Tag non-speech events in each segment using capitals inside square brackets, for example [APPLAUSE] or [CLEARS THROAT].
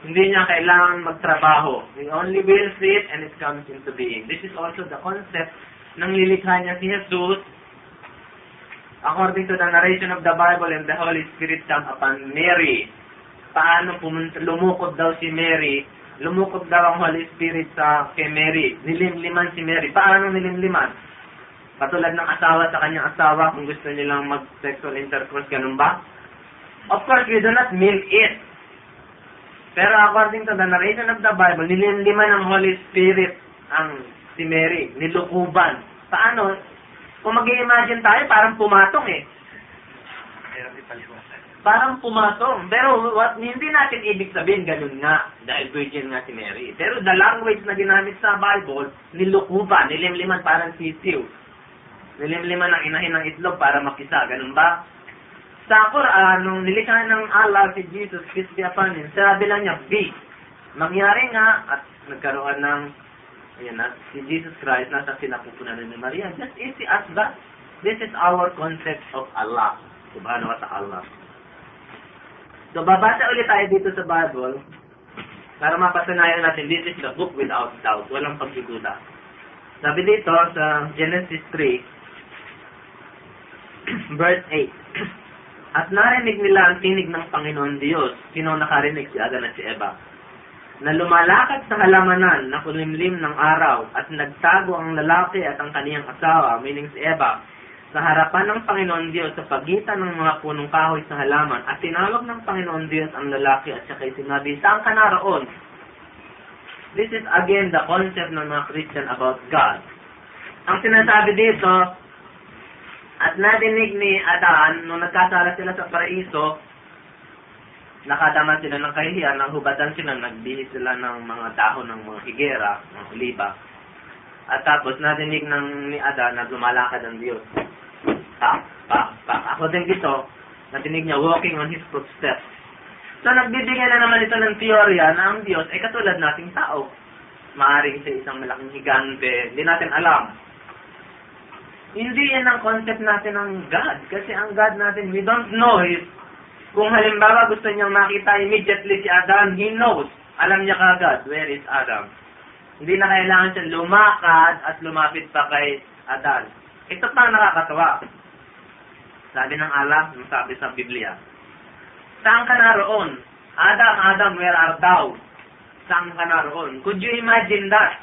Hindi niya kailangan magtrabaho. He only wills it and it comes into being. This is also the concept ng lilikha niya si Jesus. According to the narration of the Bible and the Holy Spirit come upon Mary. Paano pumunta, lumukod daw si Mary, lumukod daw ang Holy Spirit sa kay Mary. Nilimliman si Mary. Paano nilimliman? Patulad ng asawa sa kanyang asawa kung gusto nilang mag-sexual intercourse, ganun ba? Of course, we do not milk it. Pero according to the narration of the Bible, nilinliman ng Holy Spirit ang si Mary, nilukuban. Paano? Kung mag imagine tayo, parang pumatong eh. Parang pumatong. Pero what, hindi natin ibig sabihin ganun nga, dahil virgin nga si Mary. Pero the language na ginamit sa Bible, nilukuban, nilimliman parang sisiw. Nilimliman ng inahin ng itlog para makisa, ganun ba? Sa Quran, nung nilikha ng Allah si Jesus, peace be upon him, sabi lang niya, be. Mangyari nga, at nagkaroon ng, ayan na, si Jesus Christ, nasa sinapupunan ni Maria. Just easy as that. This is our concept of Allah, subhanahu wa ta'ala. So, babasa ulit tayo dito sa Bible, para mapasanayan natin, this is the book without doubt. Walang pagdududa. Sabi dito sa Genesis 3, [CLEARS THROAT] verse 8, [CLEARS THROAT] At narinig nila ang tinig ng Panginoon Diyos. Sino nakarinig? Si Adan at si Eva. Na lumalakad sa halamanan na kulimlim ng araw at nagtago ang lalaki at ang kaniyang asawa, meaning si Eva, sa harapan ng Panginoon Diyos sa pagitan ng mga punong kahoy sa halaman at tinawag ng Panginoon Diyos ang lalaki at siya kay sinabi, saan ka naroon? This is again the concept ng mga Christian about God. Ang sinasabi dito, at nadinig ni Adan, nung nagkasala sila sa paraiso, nakadama sila ng kahihiyan, naghubatan sila, nagbihis sila ng mga dahon ng mga higera, ng oliba. At tapos, nadinig ng ni Adan na lumalakad ang Diyos. Pa, pa, pa. Ako din dito, nadinig niya walking on his footsteps. So, nagbibigay na naman ito ng teorya na ang Diyos ay katulad nating tao. Maaring sa isang malaking higante, hindi natin alam hindi yan ang concept natin ng God. Kasi ang God natin, we don't know if kung halimbawa gusto niyang makita immediately si Adam, he knows. Alam niya kagad, where is Adam? Hindi na kailangan siya lumakad at lumapit pa kay Adan. Ito pa nakakatawa. Sabi ng Allah, sabi sa Biblia, Saan ka naroon? Adam, Adam, where art thou? Saan ka naroon? Could you imagine that?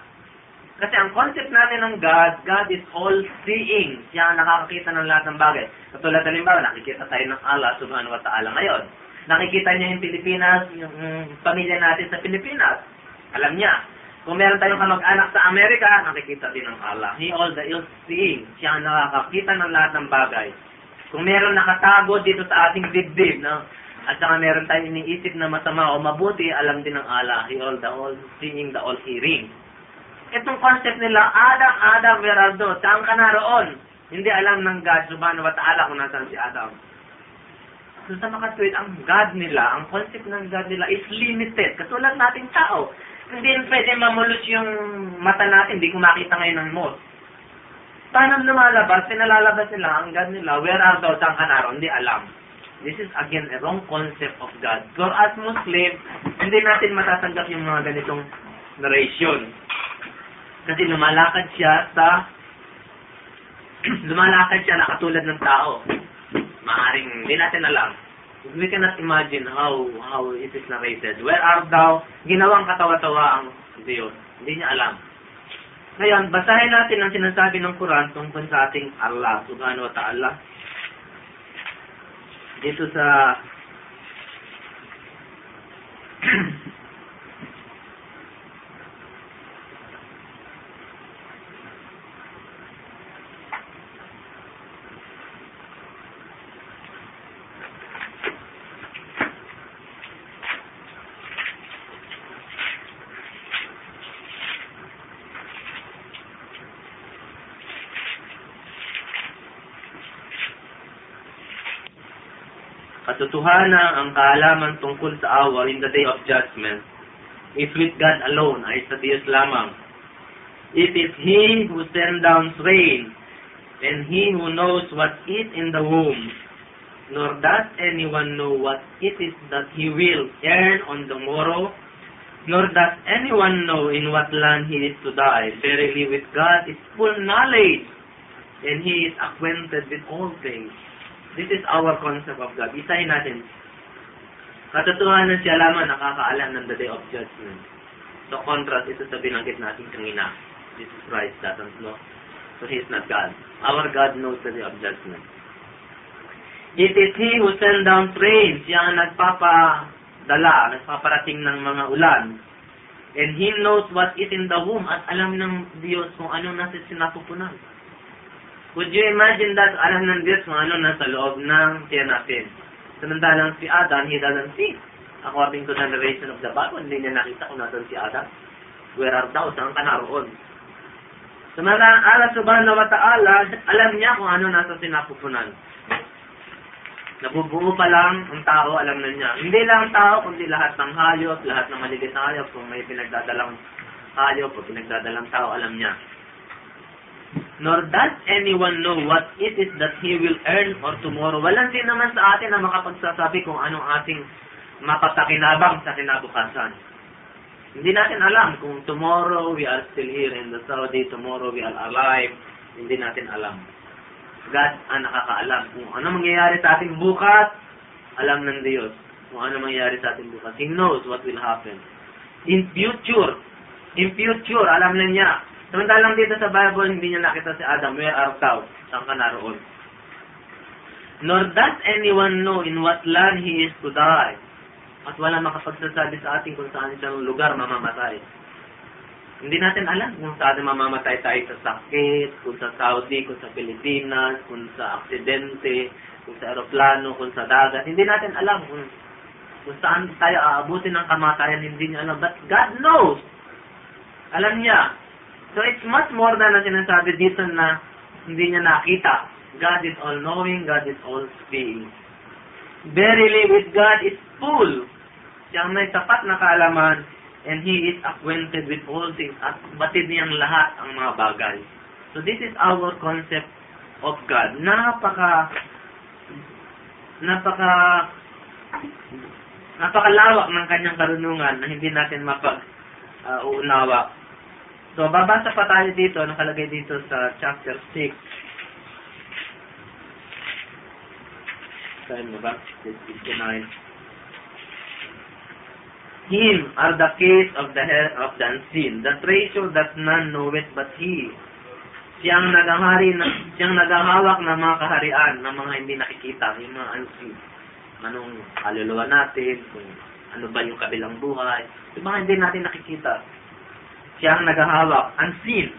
Kasi ang concept natin ng God, God is all-seeing. Siya ang nakakakita ng lahat ng bagay. Katulad halimbawa, nakikita tayo ng Allah subhanahu wa ta'ala ngayon. Nakikita niya yung Pilipinas, yung pamilya natin sa Pilipinas. Alam niya. Kung meron tayong kamag-anak sa Amerika, nakikita din ng Allah. He all the all-seeing. Siya ang nakakakita ng lahat ng bagay. Kung meron nakatago dito sa ating dibdib, no? at saka meron tayong iniisip na masama o mabuti, alam din ng Allah. He all the all-seeing, the all-hearing itong concept nila, Adam, Adam, where are thou? Saan ka naroon? Hindi alam ng God, subhanahu wa ta'ala kung nasan si Adam. So sa makatwid, ang God nila, ang concept ng God nila is limited. Katulad nating tao. Hindi pwede mamulos yung mata natin, hindi ko makita ngayon ng moth. Paano lumalabas? Pinalalabas nila ang God nila, where are thou? Saan ka naroon? Hindi alam. This is again a wrong concept of God. For as Muslim, hindi natin matatanggap yung mga ganitong narration. Kasi lumalakad siya sa [CLEARS THROAT] lumalakad siya na katulad ng tao. Maaring hindi natin alam. We cannot imagine how how it is narrated. Where art thou? Ginawang katawa-tawa ang Diyos. Hindi niya alam. Ngayon, basahin natin ang sinasabi ng Quran tungkol sa ating Allah subhanahu wa ta'ala. Dito sa [CLEARS THROAT] katotohanan ang kaalaman tungkol sa awa in the day of judgment is with God alone, ay sa Diyos lamang. It is He who sends down rain, and He who knows what is in the womb, nor does anyone know what it is that He will earn on the morrow, Nor does anyone know in what land he is to die. Verily with God is full knowledge, and he is acquainted with all things. This is our concept of God. Isahin natin. Katotohanan siya lamang nakakaalam ng the day of judgment. So contrast ito sa binanggit natin kanina. Jesus Christ doesn't know. So he is not God. Our God knows the day of judgment. It is He who send down rain. Siya ang nagpapadala, nagpaparating ng mga ulan. And He knows what is in the womb at alam ng Diyos kung ano nasa sinapupunan. Would you imagine that alam ng Diyos kung ano nasa loob ng tiyan natin? Samantalang si Adam, he doesn't see. According to the narration of the Bible, hindi niya nakita kung nasan si Adam. Where art thou? Saan ka naroon? Samantalang Allah subhanahu wa ta'ala, alam niya kung ano nasa sinapupunan. Nabubuo pa lang ang tao, alam na niya. Hindi lang ang tao, kundi lahat ng hayop, lahat ng maligit na hayop, kung may pinagdadalang hayop o pinagdadalang tao, alam niya. Nor does anyone know what it is that he will earn or tomorrow. Walang sin naman sa atin na makapagsasabi kung anong ating mapapakinabang sa kinabukasan. Hindi natin alam kung tomorrow we are still here in the Saudi, tomorrow we are alive. Hindi natin alam. God ang nakakaalam. Kung ano mangyayari sa ating bukas, alam ng Diyos. Kung ano mangyayari sa ating bukas. He knows what will happen. In future, in future, alam na niya. Samantalang dito sa Bible, hindi niya nakita si Adam, where art thou? Saan ka naroon? Nor does anyone know in what land he is to die. At wala makapagsasabi sa atin kung saan siyang lugar mamamatay. Hindi natin alam kung saan mamamatay tayo sa sakit, kung sa Saudi, kung sa Pilipinas, kung sa aksidente, kung sa aeroplano, kung sa dagat. Hindi natin alam kung, kung saan tayo aabutin ng kamatayan. Hindi niya alam. But God knows. Alam niya. So it's much more than na sinasabi dito na hindi niya nakita. God is all-knowing, God is all-seeing. Verily with God is full. Siyang may tapat na kaalaman and He is acquainted with all things at batid niyang lahat ang mga bagay. So this is our concept of God. Napaka napaka napakalawak ng kanyang karunungan na hindi natin mapag uh, uunawa. So babasa pa tayo dito, nakalagay dito sa chapter 6. Saan mo ba? 59 him are the case of the of the unseen, the treasure that none knoweth but he. Siyang nagahari na, siyang nagahawak ng mga kaharian ng mga hindi nakikita, yung mga unseen. Anong kaluluwa natin, kung ano ba yung kabilang buhay, yung mga hindi natin nakikita. Siyang nagahawak, unseen.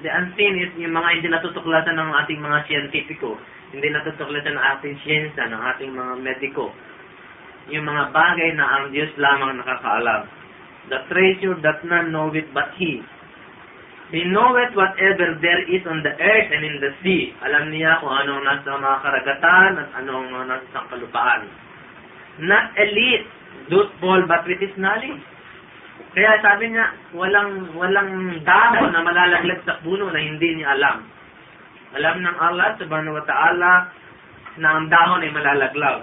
The unseen is yung mga hindi natutuklasan ng ating mga siyentipiko, hindi natutuklasan ng ating siyensya, ng ating mga mediko, yung mga bagay na ang Diyos lamang nakakaalam. The treasure that none know it but He. He knoweth whatever there is on the earth and in the sea. Alam niya kung anong nasa mga karagatan at anong nasa sangkalupaan. Not elite, doth fall but with his knowledge. Kaya sabi niya, walang walang dahon na malalaglag sa puno na hindi niya alam. Alam ng Allah subhanahu wa ta'ala na ang dahon ay malalaglag.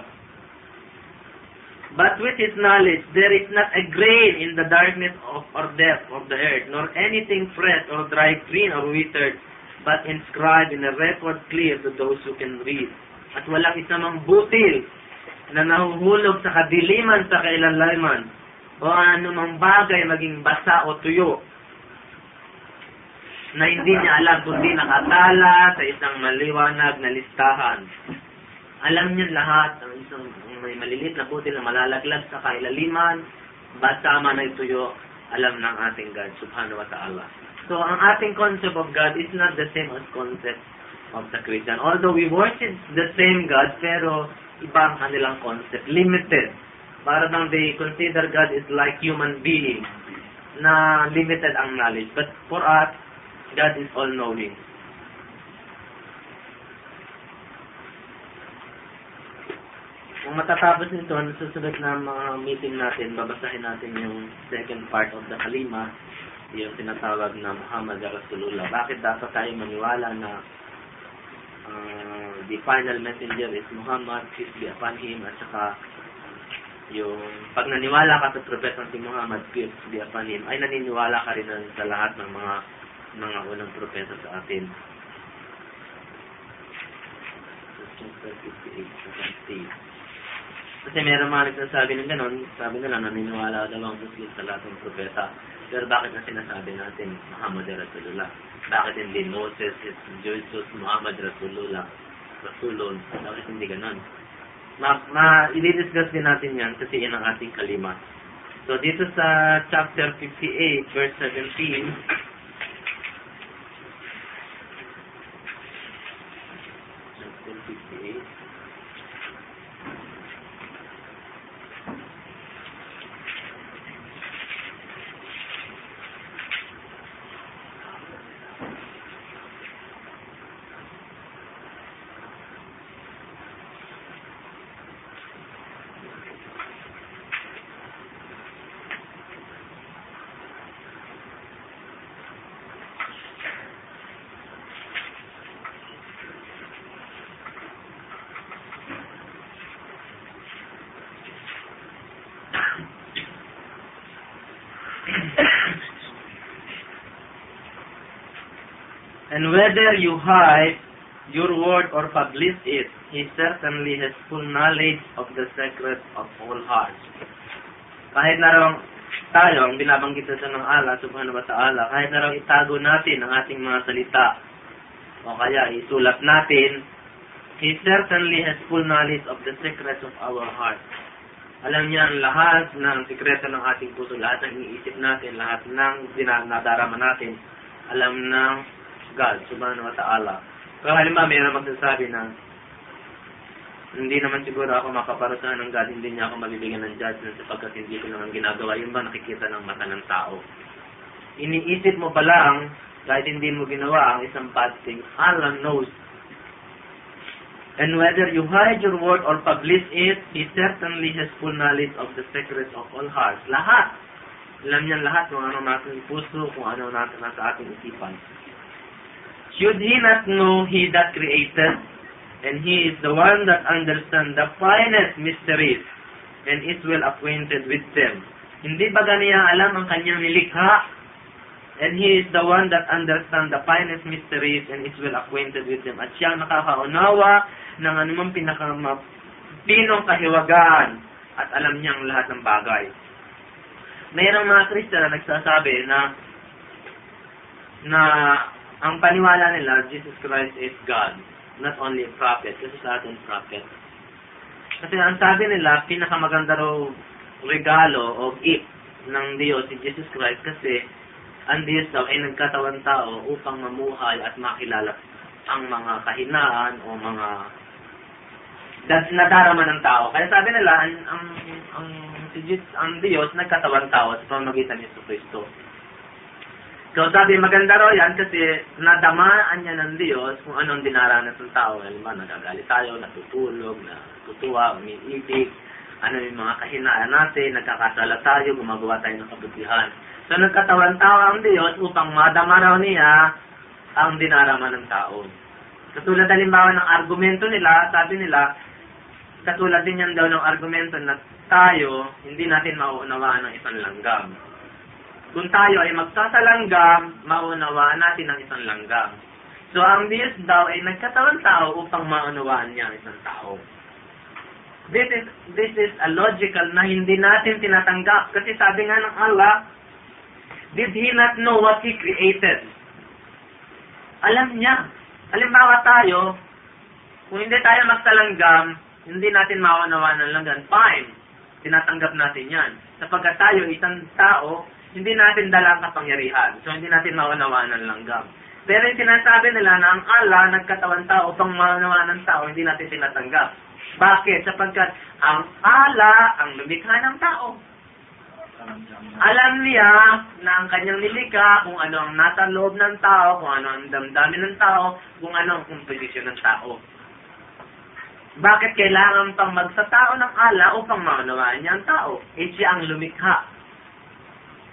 But with his knowledge, there is not a grain in the darkness of or depth of the earth, nor anything fresh or dry, green or withered, but inscribed in a record clear to those who can read. At walang isamang butil na nahuhulog sa kadiliman sa kailaliman o anumang bagay maging basa o tuyo na hindi niya alam kundi nakatala sa isang maliwanag na listahan. Alam niya lahat ng isang may malilit na butil na malalaglag sa kailaliman, basta man ay tuyo, alam ng ating God, subhanahu wa ta'ala. So, ang ating concept of God is not the same as concept of the Christian. Although we worship the same God, pero iba ang kanilang concept, limited. Para bang they consider God is like human being, na limited ang knowledge. But for us, God is all-knowing. Kung matatapos nito, susunod na mga meeting natin, babasahin natin yung second part of the kalima, yung tinatawag na Muhammad Rasulullah. Bakit dapat tayo maniwala na uh, the final messenger is Muhammad, peace be upon him, at saka yung pag naniwala ka sa propetang si Muhammad, peace be upon ay naniniwala ka rin sa lahat ng mga mga unang propeta sa atin. Kasi meron mga nagsasabi ng ganon, sabi nila naniniwala daw ang Muslim sa lahat ng propeta. Pero bakit na sinasabi natin Muhammad Rasulullah? Bakit hindi Moses, Jesus, Muhammad Rasulullah, Rasulun? Bakit hindi ganon? Ma, ma i-discuss din natin yan kasi yan ang ating kalima. So, dito sa chapter 58, verse 17, chapter 58, And whether you hide your word or publish it, he certainly has full knowledge of the secret of all hearts. Kahit na raw tayo, ang binabanggit sa ng Allah, subhanahu wa ta'ala, kahit na raw itago natin ang ating mga salita, o kaya isulat natin, he certainly has full knowledge of the secrets of our hearts. Alam niya ang lahat ng sikreto ng ating puso, lahat ng iniisip natin, lahat ng nadarama natin, alam ng God, subhanahu wa ta'ala. Pero halimbawa, mayroon magsasabi na, hindi naman siguro ako makaparusahan ng God, hindi niya ako mabibigyan ng judgment sapagkat hindi ko naman ginagawa. Yun ba nakikita ng mata ng tao? Iniisip mo pa lang, kahit hindi mo ginawa ang isang bad thing, Allah knows. And whether you hide your word or publish it, He certainly has full knowledge of the secrets of all hearts. Lahat. Alam niya lahat kung ano nasa puso, kung ano nasa, nasa ating isipan. Should he not know he that created, and he is the one that understands the finest mysteries, and is well acquainted with them? Hindi ba ganiya alam ang kanyang nilikha? And he is the one that understands the finest mysteries and is well acquainted with them. At siya nakakaunawa ng anumang pinakamapinong kahiwagaan at alam niya ang lahat ng bagay. Mayroong mga Kristiyan na nagsasabi na na ang paniwala nila, Jesus Christ is God, not only a prophet, kasi sa atin prophet. Kasi ang sabi nila, pinakamaganda raw regalo o gift ng Diyos si Jesus Christ kasi ang Diyos daw ay nagkatawan tao upang mamuhay at makilala ang mga kahinaan o mga nadarama ng tao. Kaya sabi nila, ang, ang, ang, si Jesus, ang Diyos nagkatawan tao sa pamagitan ni Kristo. So sabi, maganda raw yan kasi nadamaan niya ng Diyos kung anong dinaranas ng tao. Halimbawa, nagagalit tayo, natutulog, natutuwa, umiibig, ano yung mga kahinaan natin, nagkakasala tayo, gumagawa tayo ng kabutihan. So nagkatawan tao ang Diyos upang madama raw niya ang dinarama ng tao. Katulad halimbawa ng argumento nila, sabi nila, katulad din yan daw ng argumento na tayo, hindi natin mauunawaan ng isang langgam kung tayo ay magsasalanggam, maunawaan natin ang isang langgam. So, ang Diyos daw ay nagkatawan tao upang maunawaan niya ang isang tao. This is, this is a logical na hindi natin tinatanggap. Kasi sabi nga ng Allah, did He not know what He created? Alam niya. Halimbawa tayo, kung hindi tayo magsalanggam, hindi natin maunawaan ng langgam. Fine. Tinatanggap natin yan. Sapagkat tayo, isang tao, hindi natin dala ang kapangyarihan. So, hindi natin maunawaan ng langgam. Pero yung sinasabi nila na ang Allah nagkatawan tao upang maunawaan ng tao, hindi natin tinatanggap. Bakit? Sapagkat ang Allah ang lumikha ng tao. Alam niya na ang kanyang nilikha, kung ano ang nasa loob ng tao, kung ano ang damdamin ng tao, kung ano ang komposisyon ng tao. Bakit kailangan pang magsatao ng Allah upang maunawaan niya ang tao? Eh siya ang lumikha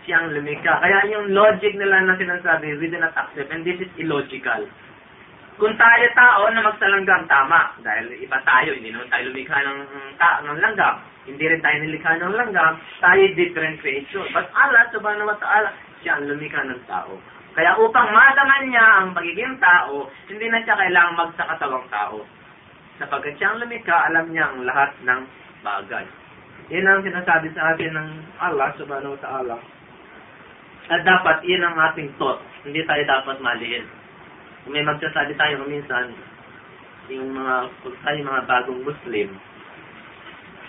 siyang lumikha. Kaya yung logic nila na sinasabi, we do not accept, and this is illogical. Kung tayo tao na magsalanggam, tama. Dahil iba tayo, hindi naman tayo lumikha ng, ta ng langgam. Hindi rin tayo nilikha ng langgam. Tayo different creation. But Allah, subhanahu wa ta'ala, siya ang lumikha ng tao. Kaya upang madangan niya ang pagiging tao, hindi na siya kailangang magsakatawang tao. Sapagkat siyang lumikha, alam niya ang lahat ng bagay. Yan ang sinasabi sa atin ng Allah, subhanahu wa ta'ala. At dapat, yan ang ating thought. Hindi tayo dapat maliin. Kung may magsasabi tayo minsan, yung mga, kung tayo mga bagong Muslim,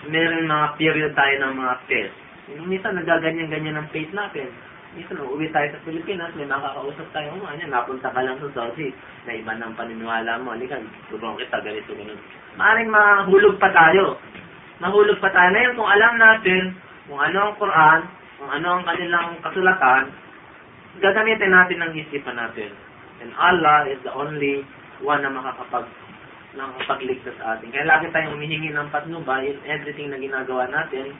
meron mga period tayo ng mga faith. Yung minsan nagaganyan-ganyan ang faith natin. Minsan uuwi tayo sa Pilipinas, may makakausap tayo, oh, ano, napunta ka lang sa Saudi, na iba ng paniniwala mo, halika, tulong kita, ganito, ganito. Maaring mahulog pa tayo. Mahulog pa tayo. Ngayon, kung alam natin kung ano ang Quran, kung ano ang kanilang kasulatan, gagamitin natin ang isipan natin. And Allah is the only one na makakapag nakakapagligtas sa atin. Kaya lagi tayong humihingi ng patnubay in everything na ginagawa natin.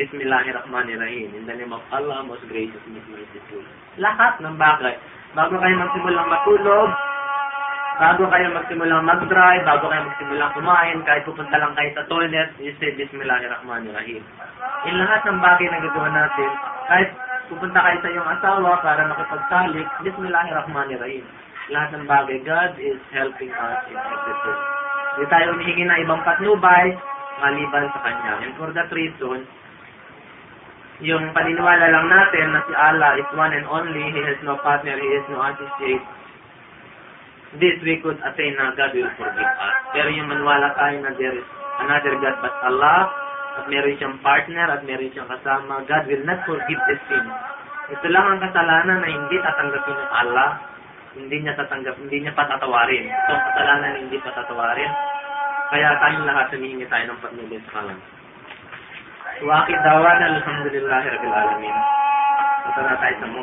Bismillahirrahmanirrahim. In the name of Allah, most gracious, most merciful. Lahat ng bagay. Bago kayo magsimulang matulog, bago kayo magsimulang mag-drive, bago kayo magsimulang kumain, kahit pupunta lang kayo sa toilet, you say Bismillahirrahmanirrahim. In lahat ng bagay na gagawa natin, kahit pupunta kayo sa iyong asawa para makipagsalik, Bismillahirrahmanirrahim. Lahat ng bagay, God is helping us in everything. Hindi tayo humihingi na ibang patnubay, maliban sa Kanya. And for that reason, yung paniniwala lang natin na si Allah is one and only, He has no partner, He has no associate, this we could attain na God will forgive us. Pero yung maniwala tayo na there is another God but Allah, at meron siyang partner, at meron siyang kasama, God will not forgive the sin. Ito lang ang kasalanan na hindi tatanggapin ng Allah, hindi niya tatanggap, hindi niya patatawarin. Ito ang kasalanan na hindi patatawarin. Kaya tayong lahat humihingi tayo ng patnubay sa kalan. Wa akid dawana alhamdulillahi rabbil alamin. Ito na tayo sa mo.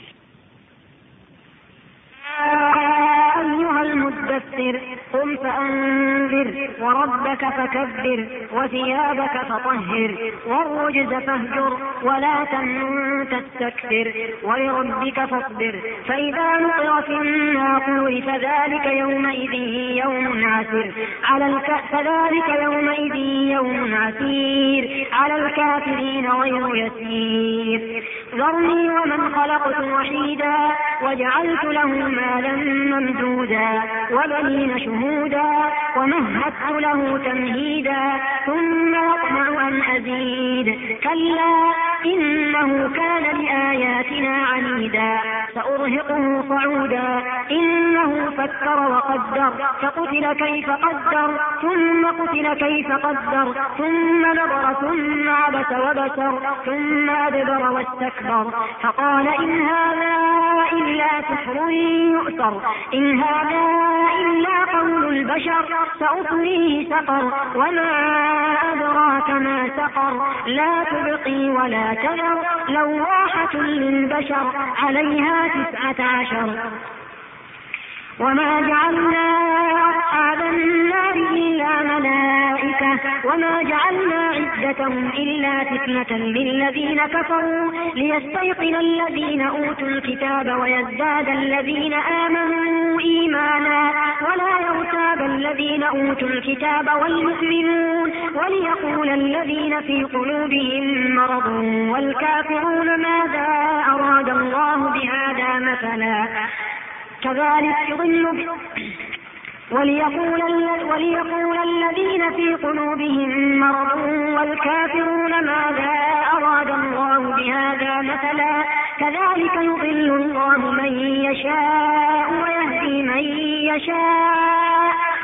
وربك فكبر وثيابك فطهر والرجز فاهجر ولا تمنن تستكثر ولربك فاصبر فإذا نقر في الناقور فذلك يومئذ يوم عسير. على الك... فذلك يومئذ يوم عسير. على الكافرين غير يسير. ذرني ومن خلقت وحيدا وجعلت له مالا ممدودا وبنين شهودا ومهدت له تمهيدا ثم يطمع أن أزيد. كلا إنه كان لآياتنا عنيدا. سأرهقه صعودا. إنه فكر وقدر. فقتل كيف قدر. ثم قتل كيف قدر. ثم نظر ثم عبس وبسر ثم أدبر واستكبر. فقال إن هذا إلا سحر يؤثر. إن هذا إلا قول البشر. سأصليه سقر. وما أدراك ما سقر. لا تبقي ولا تذر. لواحة للبشر. عليها تسعة عشر. وما جعلنا أصحاب النار إلا ملائكة وما جعلنا عدتهم إلا فتنة للذين كفروا ليستيقن الذين أوتوا الكتاب ويزداد الذين آمنوا إيمانا ولا يرتاب الذين أوتوا الكتاب والمؤمنون وليقول الذين في قلوبهم مرض والكافرون ماذا أراد الله بهذا مثلا كذلك يضل. وليقول. وليقول الذين في قلوبهم مرض والكافرون ماذا أراد الله بهذا مثلا كذلك يضل الله من يشاء ويهدي من يشاء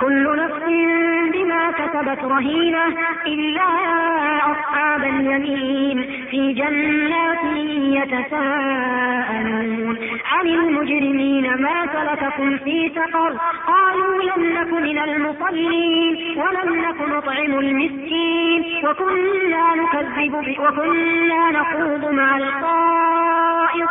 كل نفس بما كسبت رهينة إلا أصحاب اليمين في جنات يتساءلون. عن المجرمين ما سلككم في سقر؟ قالوا لم نك من المصلين ولم نك نطعم المسكين. وكنا نكذب وكنا نخوض مع الخائضين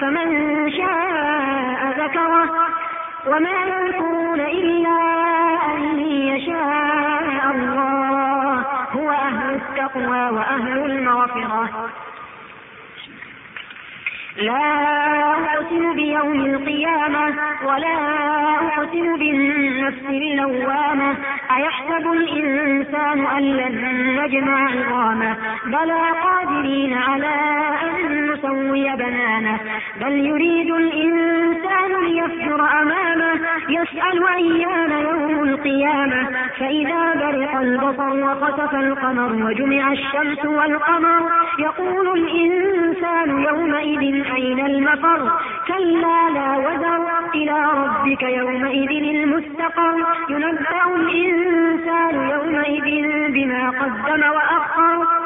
فمن شاء ذكره وما يذكرون إلا أن يشاء الله. هو أهل التقوى وأهل المغفرة. لا أقسم بيوم القيامة ولا أقسم بالنفس اللوامة. أيحسب الإنسان أن لن نجمع عظامه؟ بلى قادرين على أن نسوي بنانه بل يريد الإنسان ليفجر أمامه يسأل أيان يوم القيامة. فإذا برق البصر وخسف القمر وجمع الشمس والقمر يقول الإنسان يومئذ أين المفر؟ كلا لا وزر إلى ربك يومئذ المستقر. ينبأ الإنسان يومئذ بما قدم وأخر.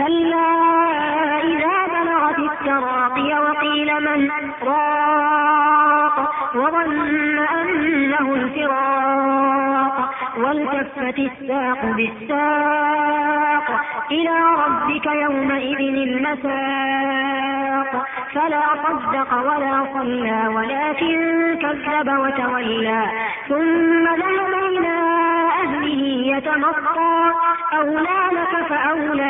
كلا إذا بلغت التراقي وقيل من؟ راق. وظن أنه الفراق. والتفت الساق بالساق. إلى ربك يومئذ المساق. فلا صدق ولا صلى ولكن كذب وتولى. ثم ذهب إلى أهله يتمطى. أولى لك فأولى.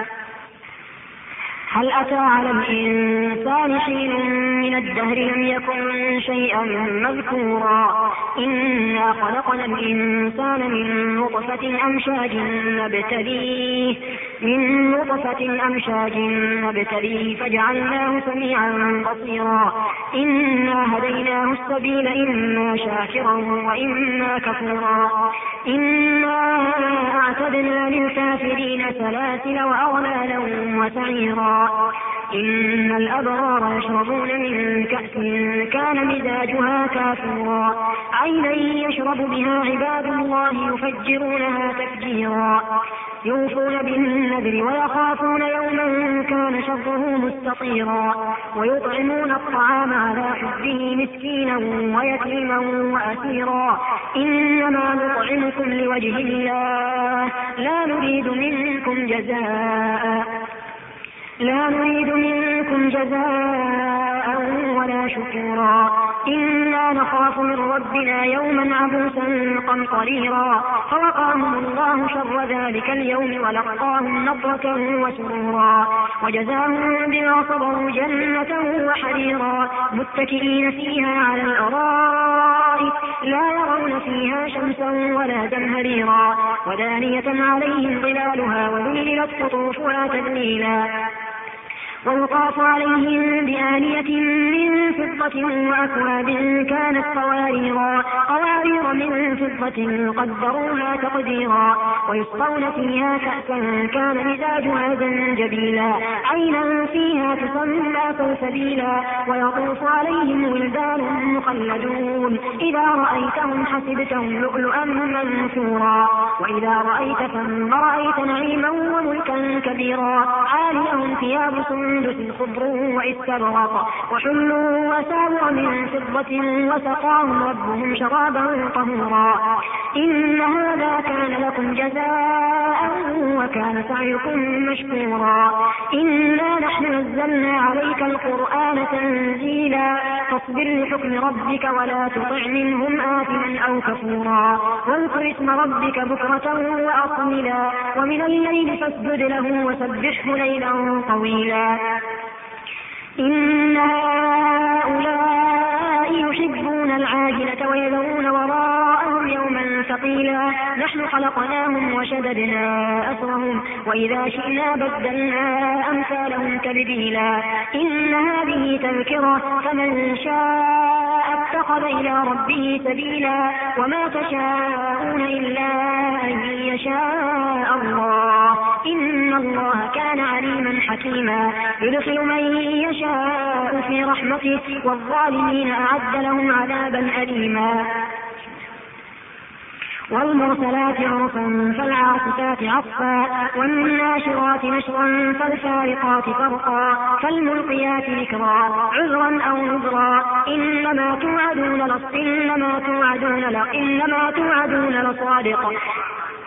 هل أتى على الإنسان حين من الدهر لم يكن شيئا مذكورا؟ إنا خلقنا الإنسان من نطفة أمشاج نبتليه. من نطفة أمشاج نبتليه فجعلناه سميعا بصيرا. إنا هديناه السبيل إما شاكرا وإما كفورا. إنا أعتدنا للكافرين سلاسل وأغلالا وسعيرا. إن الأبرار يشربون من كأس كان مزاجها كافورا. عينا يشرب بها عباد الله يفجرونها تفجيرا. يوفون بالنذر ويخافون يوما كان شره مستطيرا. ويطعمون الطعام على حبه مسكينا ويتيما وأسيرا. إنما نطعمكم لوجه الله. لا نريد منكم جزاء. لا نريد منكم جزاء ولا شكورا. إنا نخاف من ربنا يوما عبوسا قمطريرا. فوقاهم الله شر ذلك اليوم ولقاهم نضرة وسرورا. وجزاهم بما صبروا جنة وحريرا. متكئين فيها على الأرائك. لا يرون فيها شمسا ولا زمهريرا ودانية عليهم ظلالها وذللت قطوفها تذليلا. ويطاف عليهم بآنية من فضة وأكواب كانت قواريرا قوارير من فضة قدروها تقديرا ويسقون فيها كأسا كان مزاجها زنجبيلا. عينا فيها تسمى سلسبيلا ويطوف عليهم ولدان مخلدون. إذا رأيتهم حسبتهم لؤلؤا منثورا وإذا رأيت ثم رأيت نعيما وملكا كبيرا. عاليهم ثياب سندس خضر وإستبرق وحلوا وساور من فضة وسقاهم ربهم شرابا طهورا. إن هذا كان لكم جزاء وكان سعيكم مشكورا. إنا نحن نزلنا عليك القرآن تنزيلا. فاصبر لحكم ربك ولا تطع منهم آثما أو كفورا. واذكر اسم ربك بكرة وأصملا ومن الليل فاسجد له وسبحه ليلا طويلا. إن هؤلاء يحبون العاجلة ويذرون وراءهم يوما ثقيلا. نحن خلقناهم وشددنا أسرهم وإذا شئنا بدلنا أمثالهم تبديلا. إن هذه تذكرة فمن شاء اتخذ إلى ربه سبيلا. وما تشاءون إلا أن يشاء الله. إن الله كان عليما حكيما. يدخل من يشاء في رحمته والظالمين أعد لهم عذابا أليما. والمرسلات عرفا فالعاصفات عصفا والناشرات نشرا فالفارقات فرقا فالملقيات ذكرا عذرا أو نذرا. إنما توعدون لص إنما توعدون توعدون لصادق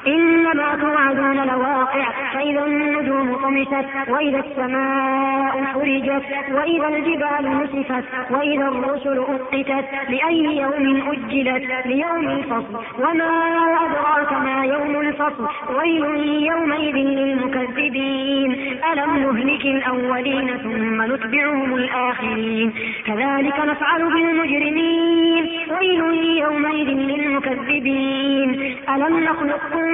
إنما توعدون لواقع فإذا النجوم طمست وإذا السماء حرجت وإذا الجبال نسفت وإذا الرسل أقتت لأي يوم أجلت؟ ليوم الفصل. وما أدراك ما يوم الفصل؟ ويل يومئذ للمكذبين. ألم نهلك الأولين ثم نتبعهم الآخرين؟ كذلك نفعل بالمجرمين. ويل يومئذ للمكذبين. ألم نخلقكم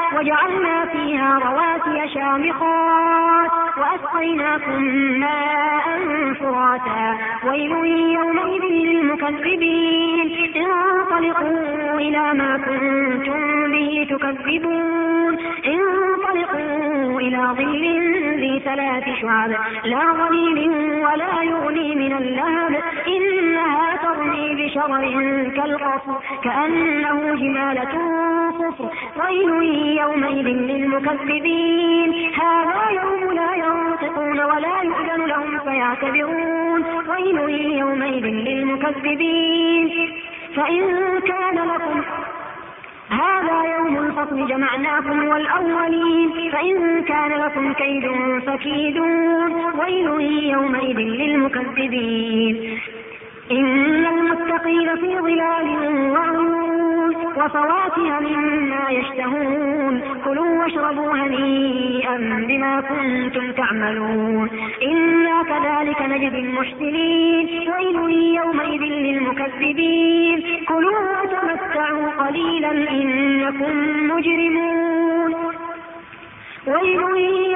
وجعلنا فيها رواسي شامخات وأسقيناكم ماء فراتا. ويل يومئذ للمكذبين. انطلقوا إلى ما كنتم به تكذبون. انطلقوا إلى ظل ذي ثلاث شعب. لا ظليل ولا يغني من اللهب. إنها ترمي بشرر كالقصر كأنه جمالة صفر. ويل يومئذ للمكذبين. هذا يوم لا ينطقون ولا يؤذن لهم فيعتذرون. ويل يومئذ للمكذبين. فإن كان لكم هذا يوم الفصل جمعناكم والأولين. فإن كان لكم كيد فكيدون. ويل يومئذ للمكذبين. إن المتقين في ظلال وعيون. وفواكه مما يشتهون. كلوا واشربوا هنيئا بما كنتم تعملون. إنا كذلك نجزي المحسنين. ويل يومئذ للمكذبين. كلوا وتمتعوا قليلا إنكم مجرمون. ويل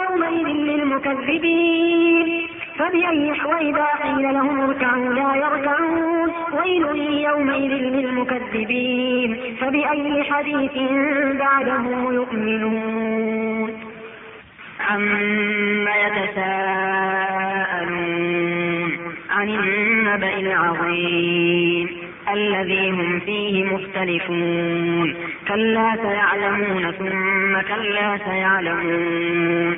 يومئذ للمكذبين. فبأي وإذا قيل لهم اركعوا لا يركعون. ويل يومئذ للمكذبين. فبأي حديث بعده يؤمنون. عما يتساءلون عن النبأ العظيم الذي هم فيه مختلفون. كلا سيعلمون ثم كلا سيعلمون.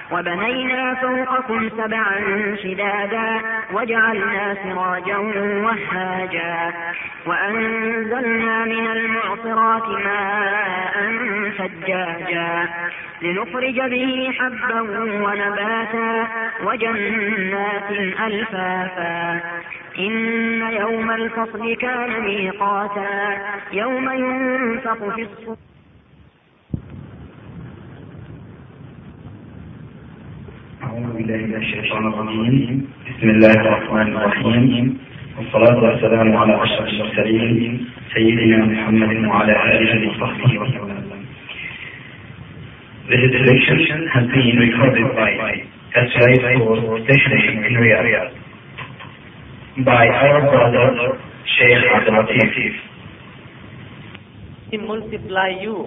وبنينا فوقكم سبعا شدادا وجعلنا سراجا وهاجا وأنزلنا من المعصرات ماء ثجاجا لنخرج به حبا ونباتا وجنات ألفافا إن يوم الفصل كان ميقاتا يوم ينفق في الصور بسم الله الرحمن الرحيم والصلاة والسلام على أشرف المرسلين سيدنا محمد وعلى آله وصحبه وسلم This selection has been recorded by SRI School Station in Riyadh by our brother Sheikh Abdul Latif. He multiply you.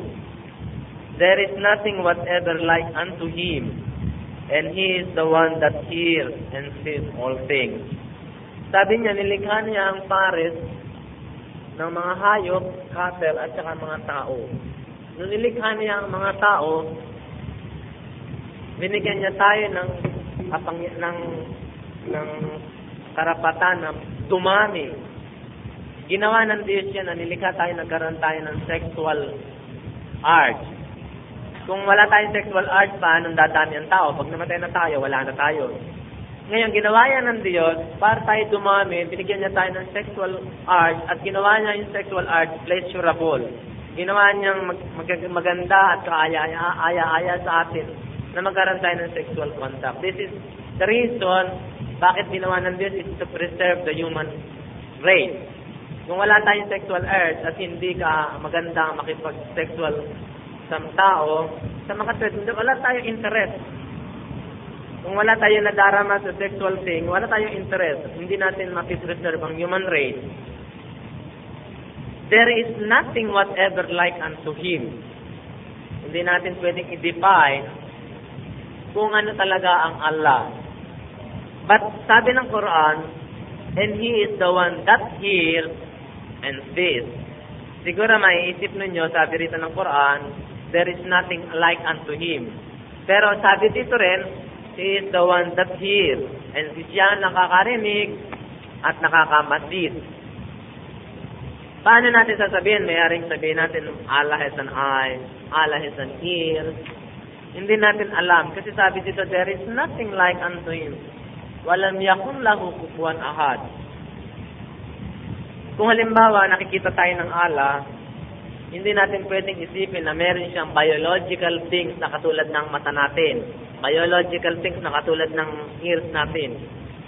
There is nothing whatever like unto him, and he is the one that hears and sees all things. Sabi niya, nilikha niya ang pares ng mga hayop, cattle, at saka mga tao. Nung nilikha niya ang mga tao, binigyan niya tayo ng kapang, ng ng karapatan na dumami. Ginawa ng Diyos yan na nilikha tayo, nagkaroon tayo ng sexual art. Kung wala tayong sexual art pa, anong dadami ang tao? Pag namatay na tayo, wala na tayo. Ngayon, ginawa yan ng Diyos, para tayo dumami, binigyan niya tayo ng sexual art, at ginawa niya yung sexual art pleasurable. Ginawa niyang mag, mag, maganda at kaaya-aya sa atin na magkaroon tayo ng sexual contact. This is the reason bakit ginawa ng Diyos is to preserve the human race. Kung wala tayong sexual urge at hindi ka maganda makipag-sexual sa tao, sa mga wala tayong interest. Kung wala tayong nadarama sa sexual thing, wala tayong interest. Hindi natin mapipreserve ang human race. There is nothing whatever like unto Him. Hindi natin pwedeng i-define kung ano talaga ang Allah. But sabi ng Quran, and He is the one that hears and sees. Siguro may isip ninyo, sabi rito ng Quran, there is nothing like unto Him. Pero sabi dito rin, He is the one that hears. And siya nakakarinig at nakakamasid. Paano natin sasabihin? Mayaring sabihin natin, Allah has an eye, Allah has an ear. Hindi natin alam. Kasi sabi dito, there is nothing like unto Him. Walam yakun lahu kufuan ahad. Kung halimbawa, nakikita tayo ng Allah, hindi natin pwedeng isipin na meron siyang biological things na katulad ng mata natin. Biological things na katulad ng ears natin.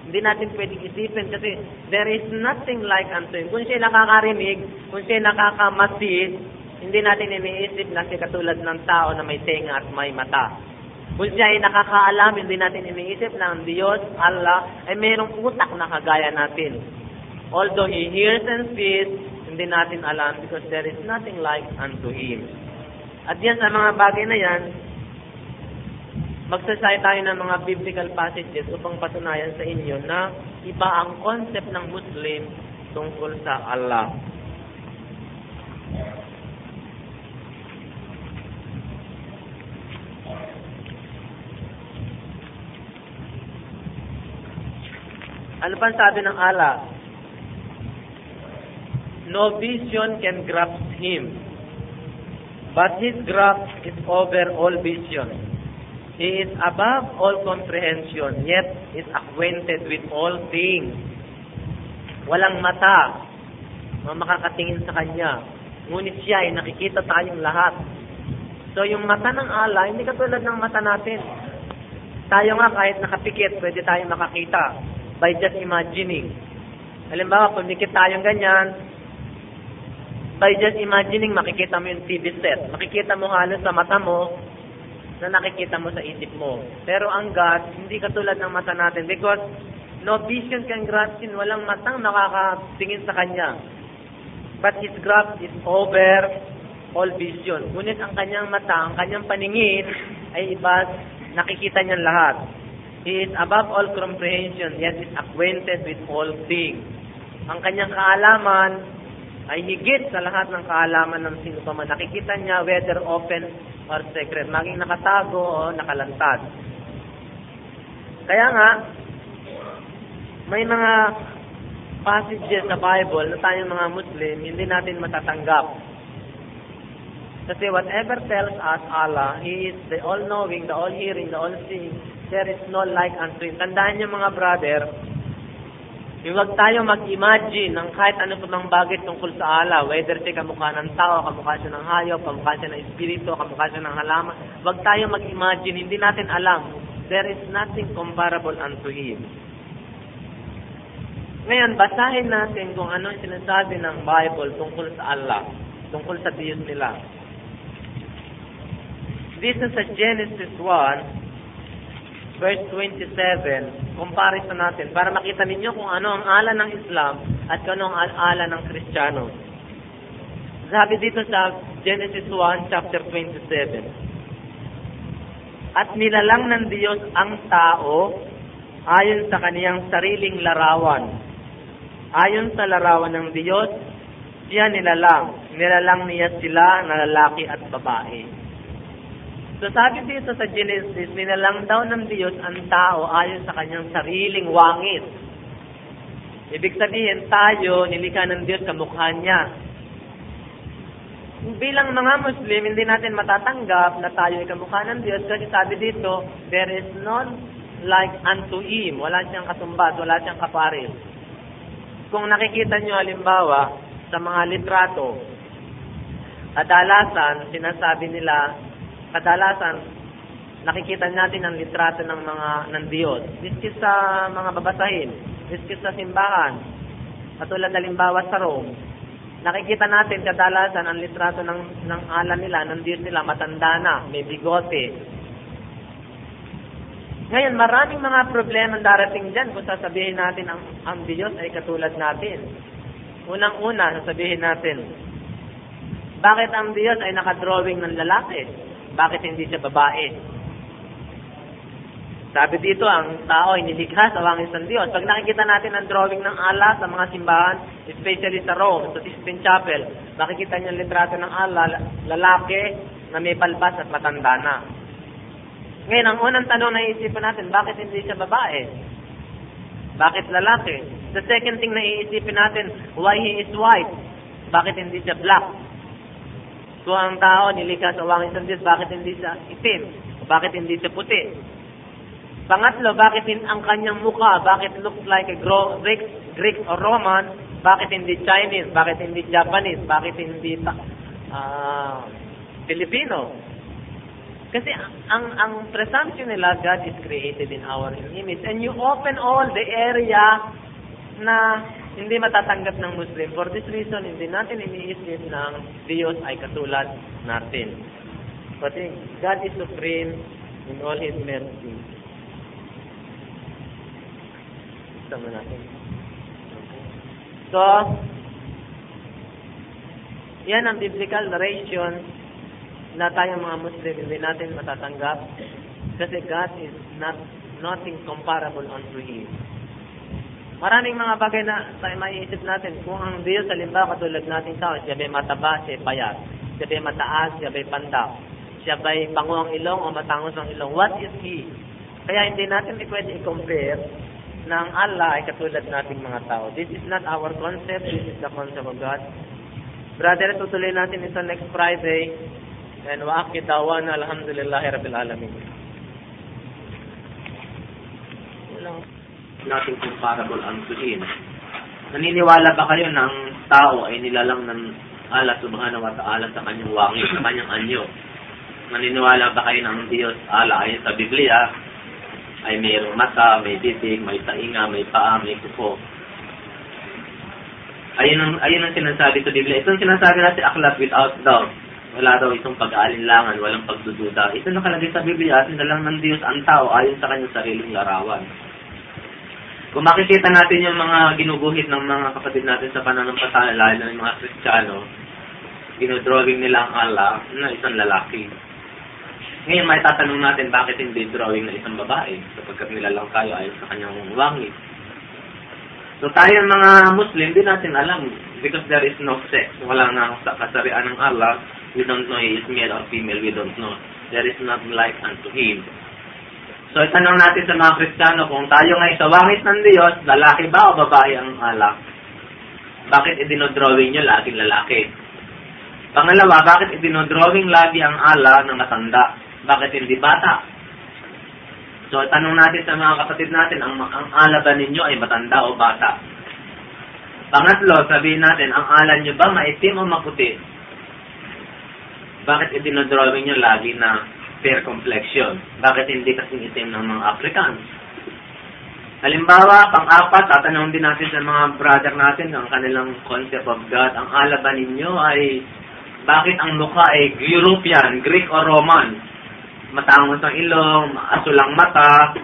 Hindi natin pwedeng isipin kasi there is nothing like unto Him. Kung siya nakakarinig, kung siya nakakamasid, hindi natin iniisip na siya katulad ng tao na may tenga at may mata. Kung siya ay nakakaalam, hindi natin iniisip na ang Diyos, Allah, ay mayroong utak na kagaya natin. Although He hears and sees, hindi natin alam because there is nothing like unto Him. At yan sa mga bagay na yan, magsasay tayo ng mga biblical passages upang patunayan sa inyo na iba ang concept ng Muslim tungkol sa Allah. Ano pa sabi ng Allah? No vision can grasp him, but his grasp is over all vision. He is above all comprehension, yet is acquainted with all things. Walang mata na makakatingin sa Kanya. Ngunit siya ay nakikita tayong lahat. So yung mata ng Allah, hindi katulad ng mata natin. Tayo nga kahit nakapikit, pwede tayong makakita by just imagining. Halimbawa, kung dikit tayong ganyan, by just imagining, makikita mo yung TV set. Makikita mo halos sa mata mo, na nakikita mo sa isip mo. Pero ang God, hindi katulad ng mata natin because no vision can grasp him. Walang matang nakakatingin sa Kanya. But His grasp is over all vision. Ngunit ang kanyang mata, ang kanyang paningin, ay iba, nakikita niya lahat. He is above all comprehension, yet is acquainted with all things. Ang kanyang kaalaman ay higit sa lahat ng kaalaman ng sino pa man. Nakikita niya whether open or secret, maging nakatago o nakalantad. Kaya nga, may mga passages sa Bible na tayong mga Muslim, hindi natin matatanggap. Kasi whatever tells us Allah, He is the all-knowing, the all-hearing, the all-seeing. There is no like unto Him. Tandaan niyo mga brother, yung wag tayo mag-imagine ng kahit ano pa mang bagay tungkol sa Allah, whether siya kamukha ng tao, kamukha siya ng hayop, kamukha siya ng espiritu, kamukha siya ng halaman. Wag tayo mag-imagine, hindi natin alam. There is nothing comparable unto Him. Ngayon, basahin natin kung ano yung sinasabi ng Bible tungkol sa Allah, tungkol sa Diyos nila. Dito sa Genesis 1, verse 27, comparison natin para makita ninyo kung ano ang ala ng Islam at kung ano ang ala ng Kristiyano. Sabi dito sa Genesis 1, chapter 27, At nilalang ng Diyos ang tao ayon sa kaniyang sariling larawan Ayon sa larawan ng Diyos, siya nilalang. Nilalang niya sila na lalaki at babae. So sabi dito sa Genesis, nilalang daw ng Diyos ang tao ayon sa kanyang sariling wangit. Ibig sabihin, tayo, nilikha ng Diyos sa mukha niya. Bilang mga Muslim, hindi natin matatanggap na tayo ay kamukha ng Diyos kasi sabi dito, there is none like unto Him. Wala siyang katumbas, wala siyang kapares. Kung nakikita nyo halimbawa sa mga litrato, kadalasan sinasabi nila, kadalasan nakikita natin ang litrato ng mga ng Diyos. Diskis sa mga babasahin, diskis sa simbahan, katulad halimbawa sa Rome, nakikita natin kadalasan ang litrato ng, ng ala nila, ng Diyos nila, matanda na, may bigote, ngayon, maraming mga problema darating dyan kung sasabihin natin ang, ang Diyos ay katulad natin. Unang-una, sasabihin natin, bakit ang Diyos ay nakadrawing ng lalaki? Bakit hindi siya babae? Sabi dito, ang tao ay nilikha sa wangis ng Diyos. Pag nakikita natin ang drawing ng Allah sa mga simbahan, especially sa Rome, sa Sistine Chapel, makikita niyo ang litrato ng Allah, lalaki na may balbas at matanda na. Ngayon, ang unang tanong na iisipin natin, bakit hindi siya babae? Bakit lalaki? The second thing na iisipin natin, why he is white? Bakit hindi siya black? Kung ang tao nilikha sa wangis ng Diyos, bakit hindi siya itim? Bakit hindi siya puti? Pangatlo, bakit ang kanyang mukha, bakit looks like a Greek, Greek or Roman, bakit hindi Chinese, bakit hindi Japanese, bakit hindi uh, Filipino? Kasi ang ang presumption nila, God is created in our image. And you open all the area na hindi matatanggap ng Muslim. For this reason, hindi natin iniisip ng Diyos ay katulad natin. But God is supreme in all His mercy. Sama natin. So, yan ang biblical narration na tayong mga Muslim hindi natin matatanggap kasi God is not nothing comparable unto Him. Maraming mga bagay na tayo maiisip natin. Kung ang Diyos, halimbawa, katulad natin tao, siya ba'y mataba, siya payat. Siya ba'y mataas, siya ba'y panda. Siya ba'y pango ang ilong o matangos ang ilong. What is He? Kaya hindi natin pwede i-compare ang Allah ay katulad nating mga tao. This is not our concept. This is the concept of God. Brother, tutuloy natin ito next Friday. And wa akid dawana alhamdulillahi rabbil alamin. Nothing comparable unto Him. Naniniwala ba kayo ng tao ay nilalang ng Allah subhanahu wa ta'ala sa kanyang wangi, sa kanyang anyo? Naniniwala ba kayo ng Diyos Allah ayon sa Biblia ay mayroong mata, may bibig, may tainga, may paa, may kuko. Ayun ang, ayun ang sinasabi sa Biblia. Ito ang sinasabi natin akhlaq without doubt wala daw itong pag-aalinlangan, walang pagdududa. Ito nakalagay sa Biblia at nilalang ng Diyos ang tao ayon sa kanyang sariling larawan. Kung makikita natin yung mga ginuguhit ng mga kapatid natin sa pananampalataya, lalo ng mga Kristiyano, ginodrawing nila ang Allah na isang lalaki. Ngayon, may tatanong natin bakit hindi drawing na isang babae sapagkat nilalang tayo ayon sa kanyang wangit. So tayo mga Muslim, di natin alam because there is no sex. Wala na sa kasarian ng Allah We don't know he is male or female. We don't know. There is nothing like unto him. So, itanong natin sa mga Kristiyano, kung tayo ngay sa wangit ng Diyos, lalaki ba o babae ang ala? Bakit idinodrawing nyo laging lalaki? Pangalawa, bakit idinodrawing lagi ang ala ng matanda? Bakit hindi bata? So, tanong natin sa mga kapatid natin, ang, ang ala ba ninyo ay matanda o bata? Pangatlo, sabihin natin, ang ala nyo ba maitim o maputi? Bakit idinodrawing nyo lagi na fair complexion? Bakit hindi kasing itim ng mga Africans? Halimbawa, pang-apat, tatanong din natin sa mga brother natin ang kanilang concept of God. Ang ala ba ninyo ay bakit ang mukha ay European, Greek o Roman? matangos ang ilong, asulang mata,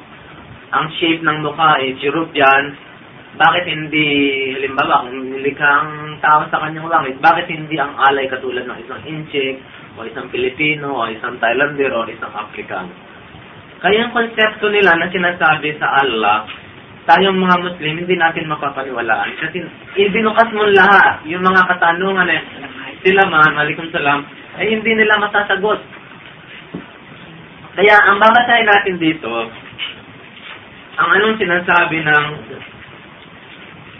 ang shape ng mukha is European, bakit hindi, halimbawa, kung likhang tao sa kanyang langit, bakit hindi ang alay katulad ng isang Inchik, o isang Pilipino, o isang Thailander, o isang African? Kaya ang konsepto nila na sinasabi sa Allah, tayong mga Muslim, hindi natin mapapaniwalaan. Kasi ibinukas mo lahat, yung mga katanungan eh, sila man, alikum salam, ay hindi nila masasagot. Kaya ang babasahin natin dito, ang anong sinasabi ng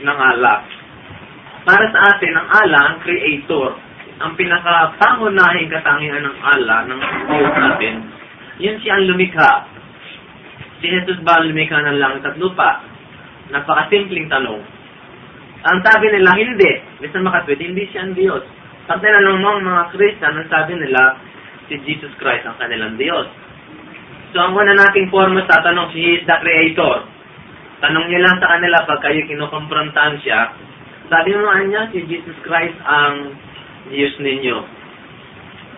ng Allah. Para sa atin, ang Allah, ang creator, ang pinakapangunahing katangian ng Allah, ng Diyos natin, yun siya ang lumikha. Si Jesus ba ang lumikha ng langit at lupa? Napakasimpleng tanong. Ang sabi nila, hindi. Bisa makatwit, hindi siya ang Diyos. Pag tinanong mo ang mga Christian, ang sabi nila, si Jesus Christ ang kanilang Diyos. So, ang una nating forma sa tanong, He is the Creator. Tanong niyo lang sa kanila pag kayo kinukomprontahan siya, sabi mo niya, si Jesus Christ ang Diyos ninyo.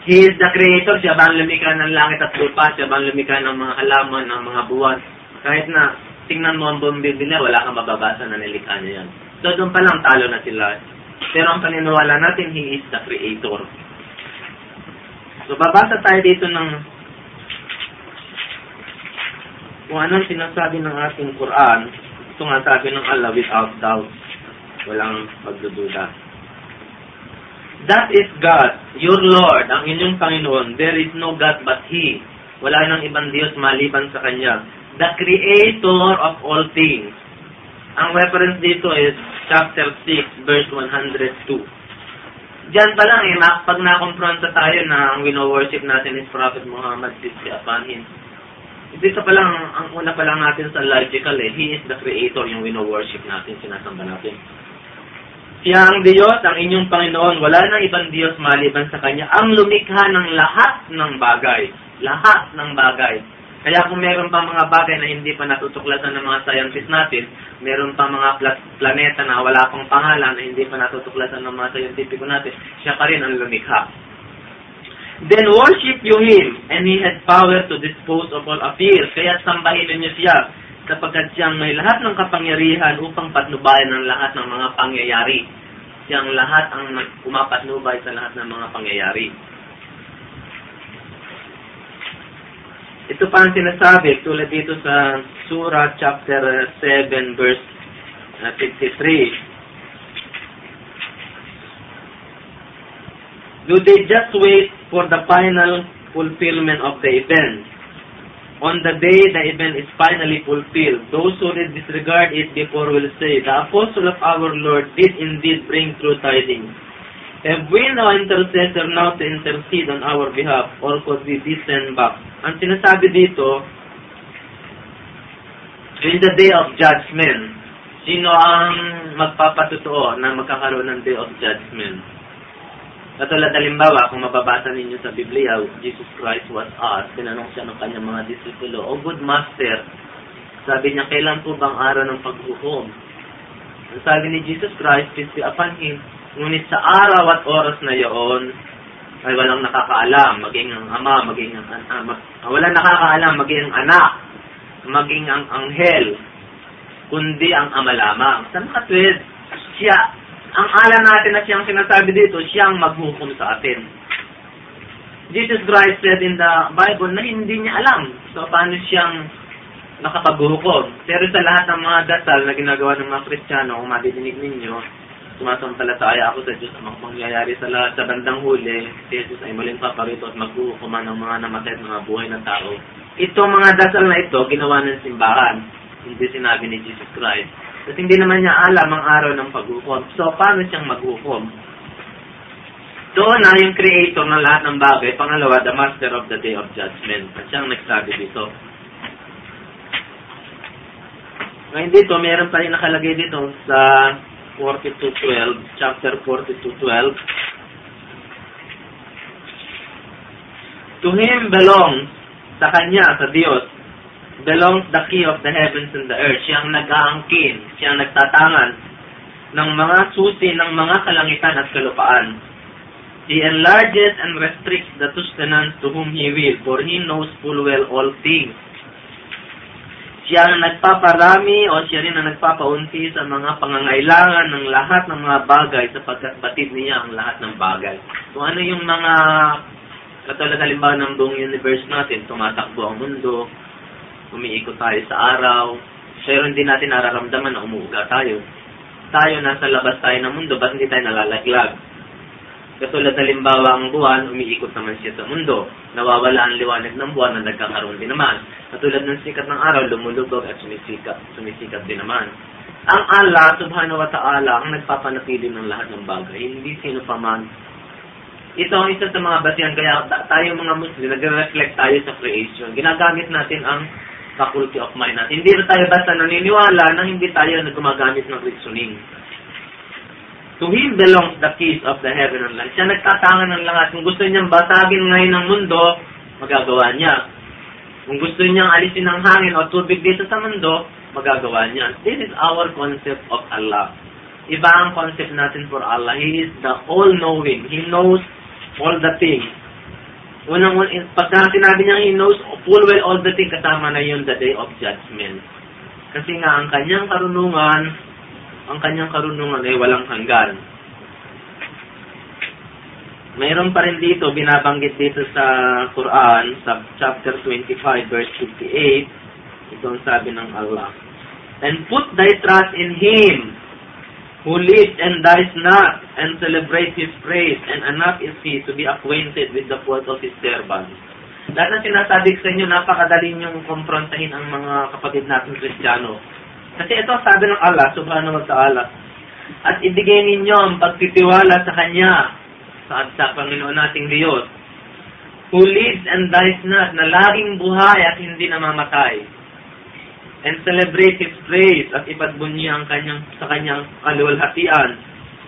He is the Creator, siya ba ang lumikha ng langit at lupa, siya ba ang lumikha ng mga halaman, ng mga buwan. Kahit na tingnan mo ang buong Biblia, wala kang mababasa na nilikha niya yan. So, doon pa lang talo na sila. Pero ang paniniwala natin, He is the Creator. So, babasa tayo dito ng kung anong sinasabi ng ating Quran, ito nga sabi ng Allah without doubt. Walang magdududa. That is God, your Lord, ang inyong Panginoon. There is no God but He. Wala nang ibang Diyos maliban sa Kanya. The Creator of all things. Ang reference dito is chapter 6, verse 102. Diyan pa lang eh, pag nakompronta tayo na ang wino-worship natin is Prophet Muhammad, peace be upon him dito pa lang, ang una pa lang natin sa logical eh, He is the Creator, yung wino-worship natin, sinasamba natin. Siya ang Diyos, ang inyong Panginoon, wala nang ibang Diyos maliban sa Kanya, ang lumikha ng lahat ng bagay. Lahat ng bagay. Kaya kung meron pa mga bagay na hindi pa natutuklasan ng mga scientists natin, meron pa mga planeta na wala pang pangalan na hindi pa natutuklasan ng mga scientifico natin, siya pa rin ang lumikha. Then worship you Him, and He has power to dispose of all affairs. Kaya sambahin niyo siya, sapagkat siyang may lahat ng kapangyarihan upang patnubayan ng lahat ng mga pangyayari. Siyang lahat ang umapatnubay sa lahat ng mga pangyayari. Ito pa ang sinasabi tulad dito sa Surah chapter 7 verse 53. Do they just wait for the final fulfillment of the event? On the day the event is finally fulfilled, those who disregard it before will say, The apostle of our Lord did indeed bring true tidings. Have we no intercessor now to intercede on our behalf, or could we be sent back? Ang sinasabi dito, in the day of judgment, sino ang magpapatutuo na magkakaroon ng day of judgment? Katulad halimbawa, kung mababasa ninyo sa Biblia, Jesus Christ was asked, tinanong siya ng kanyang mga disipulo, O good master, sabi niya, kailan po bang araw ng paghukom? Sabi ni Jesus Christ, peace be upon him, ngunit sa araw at oras na iyon, ay walang nakakaalam, maging ang ama, maging ang uh, mag, uh, walang nakakaalam, maging ang anak, maging ang anghel, kundi ang ama lamang. Saan makatwid? Siya, ang ala natin na siyang sinasabi dito, siyang maghukom sa atin. Jesus Christ said in the Bible na hindi niya alam so paano siyang nakapaghukom. Pero sa lahat ng mga dasal na ginagawa ng mga Kristiyano, kung madidinig ninyo, sumasampalataya ako sa Diyos ang mga mangyayari sa lahat sa bandang huli, si Jesus ay muling paparito at maghuhukuman ng mga namatay at mga buhay ng tao. Itong mga dasal na ito, ginawa ng simbahan. Hindi sinabi ni Jesus Christ. At hindi naman niya alam ang araw ng paghukom. So, paano siyang maghukom? Doon na yung creator ng lahat ng bagay. Pangalawa, the master of the day of judgment. At siyang nagsabi dito. Ngayon dito, meron pa rin nakalagay dito sa 42.12, chapter 42.12. To Him belongs, sa Kanya, sa Diyos, belongs the key of the heavens and the earth. Siyang nag-aangkin, siyang nagtatangan ng mga susi ng mga kalangitan at kalupaan. He enlarges and restricts the sustenance to whom He will, for He knows full well all things. Siya ang nagpaparami o siya rin ang nagpapaunti sa mga pangangailangan ng lahat ng mga bagay sapagkat batid niya ang lahat ng bagay. Kung ano yung mga katulad halimbawa ng buong universe natin, tumatakbo ang mundo, umiikot tayo sa araw, pero hindi natin nararamdaman na umuuga tayo. Tayo, nasa labas tayo ng mundo, ba't hindi tayo nalalaglag? Katulad halimbawa ang buwan, umiikot naman siya sa mundo. Nawawala ang liwanag ng buwan na nagkakaroon din naman. Katulad ng sikat ng araw, lumulubog at sumisikat, sumisikat din naman. Ang Allah, subhanahu wa ta'ala, ang nagpapanatili ng lahat ng bagay, hindi sino pa man. Ito ang isa sa mga basihan, kaya tayo mga Muslim, nagre-reflect tayo sa creation. Ginagamit natin ang faculty of mind natin. Hindi na tayo basta naniniwala na hindi tayo na gumagamit ng reasoning. To Him belongs the keys of the heaven and land. Siya nagtatangan ng lahat. Kung gusto niyang basagin ngayon ng mundo, magagawa niya. Kung gusto niyang alisin ng hangin o tubig dito sa mundo, magagawa niya. This is our concept of Allah. Iba ang concept natin for Allah. He is the all-knowing. He knows all the things. Unang, pagka sinabi niya He knows full well all the things, kasama na yun the day of judgment. Kasi nga, ang kanyang karunungan, ang kanyang karunungan ay walang hanggan. Mayroon pa rin dito, binabanggit dito sa Quran, sa chapter 25, verse 58, ito ang sabi ng Allah. And put thy trust in Him, who lives and dies not, and celebrate His praise, and enough is He to be acquainted with the fault of His servants. Lahat ng sinasabi sa inyo, napakadali niyong komprontahin ang mga kapatid natin Kristiyano. Kasi ito sabi ng Allah, subhanahu wa ta'ala, at ibigay ninyo ang pagtitiwala sa Kanya, sa, sa Panginoon nating Diyos, who lives and dies not, na laging buhay at hindi namamatay, and celebrate His praise at ipagbunyi ang kanyang, sa kanyang kaluwalhatian.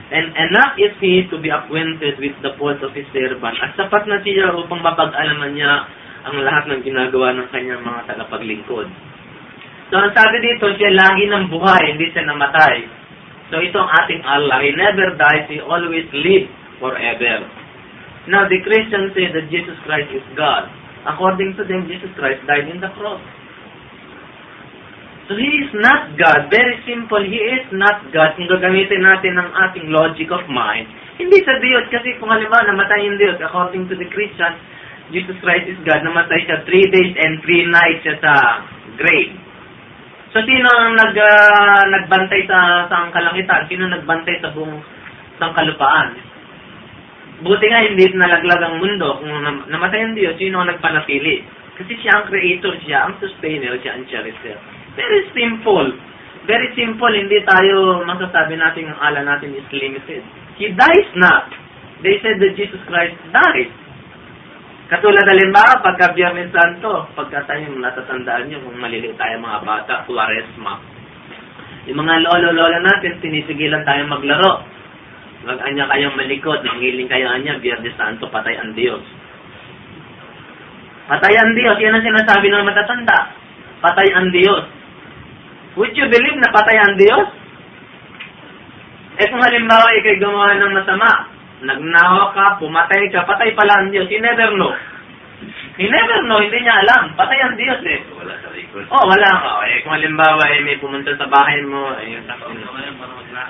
And enough is He to be acquainted with the fault of His servant. At sapat na siya upang mapag-alaman niya ang lahat ng ginagawa ng kanyang mga tagapaglingkod. So, ang sabi dito, siya lagi ng buhay, hindi siya namatay. So, ito ang ating Allah. He never dies, He always lives forever. Now, the Christians say that Jesus Christ is God. According to them, Jesus Christ died in the cross. So, He is not God. Very simple. He is not God. Kung gagamitin natin ang ating logic of mind, hindi sa Diyos. Kasi kung halimbawa namatay yung Diyos, according to the Christian, Jesus Christ is God. Namatay siya three days and three nights siya sa grave. So, sino ang nag, uh, nagbantay sa, sa kalangitan? Sino nagbantay sa buong sangkalupaan? Buti nga hindi nalaglag ang mundo. Kung nam- namatay ang Diyos, sino ang nagpanatili? Kasi siya ang creator, siya ang sustainer, siya ang cherisher. Very simple. Very simple. Hindi tayo masasabi natin ang ala natin is limited. He dies not. They said that Jesus Christ died. Katulad halimbawa, pagka Biyernes Santo, pagka tayo natatandaan nyo, kung maliliit tayo mga bata, Tuaresma. Yung mga lolo-lola natin, sinisigilan tayo maglaro. Mag-anya kayong malikot, nangiling kayo anya, Biyernes Santo, patay ang Diyos. Patay ang Diyos, yan ang sinasabi ng matatanda. Patay ang Diyos. Would you believe na patay ang Diyos? Eh kung halimbawa ikay gumawa ng masama, nagnawa ka, pumatay ka, patay pala ang Diyos. He never know. He never know, hindi niya alam. Patay ang Diyos eh. Wala sa likod. Oh, wala ka. Eh, kung halimbawa eh, may pumunta sa bahay mo, eh,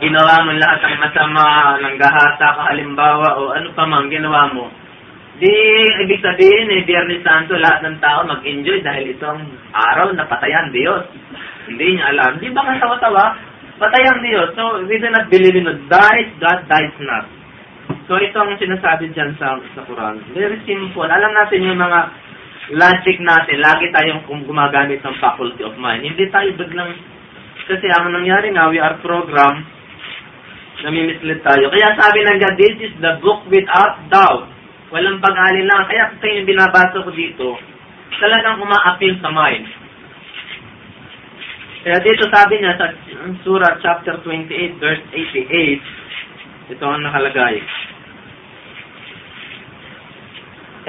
ginawa mo lahat ng masama, nanggahasa ka halimbawa, o ano pa man ginawa mo. Di, ibig sabihin eh, Biyernes Santo, lahat ng tao mag-enjoy dahil itong araw na patayan Diyos. Hindi niya alam. Di ba nga tawa-tawa? Patayan Diyos. So, we do not believe in it. Dies, God dies not. So, ito ang sinasabi dyan sa, sa Quran. Very simple. Alam natin yung mga logic natin. Lagi tayong gumagamit ng faculty of mind. Hindi tayo biglang Kasi ang nangyari nga, we are programmed nami-mislead tayo. Kaya sabi ng God, this is the book without doubt. Walang pag-alin Kaya ito yung binabasa ko dito, talagang uma-appeal sa mind. Kaya dito sabi niya sa Surah chapter 28 verse 88, ito ang nakalagay.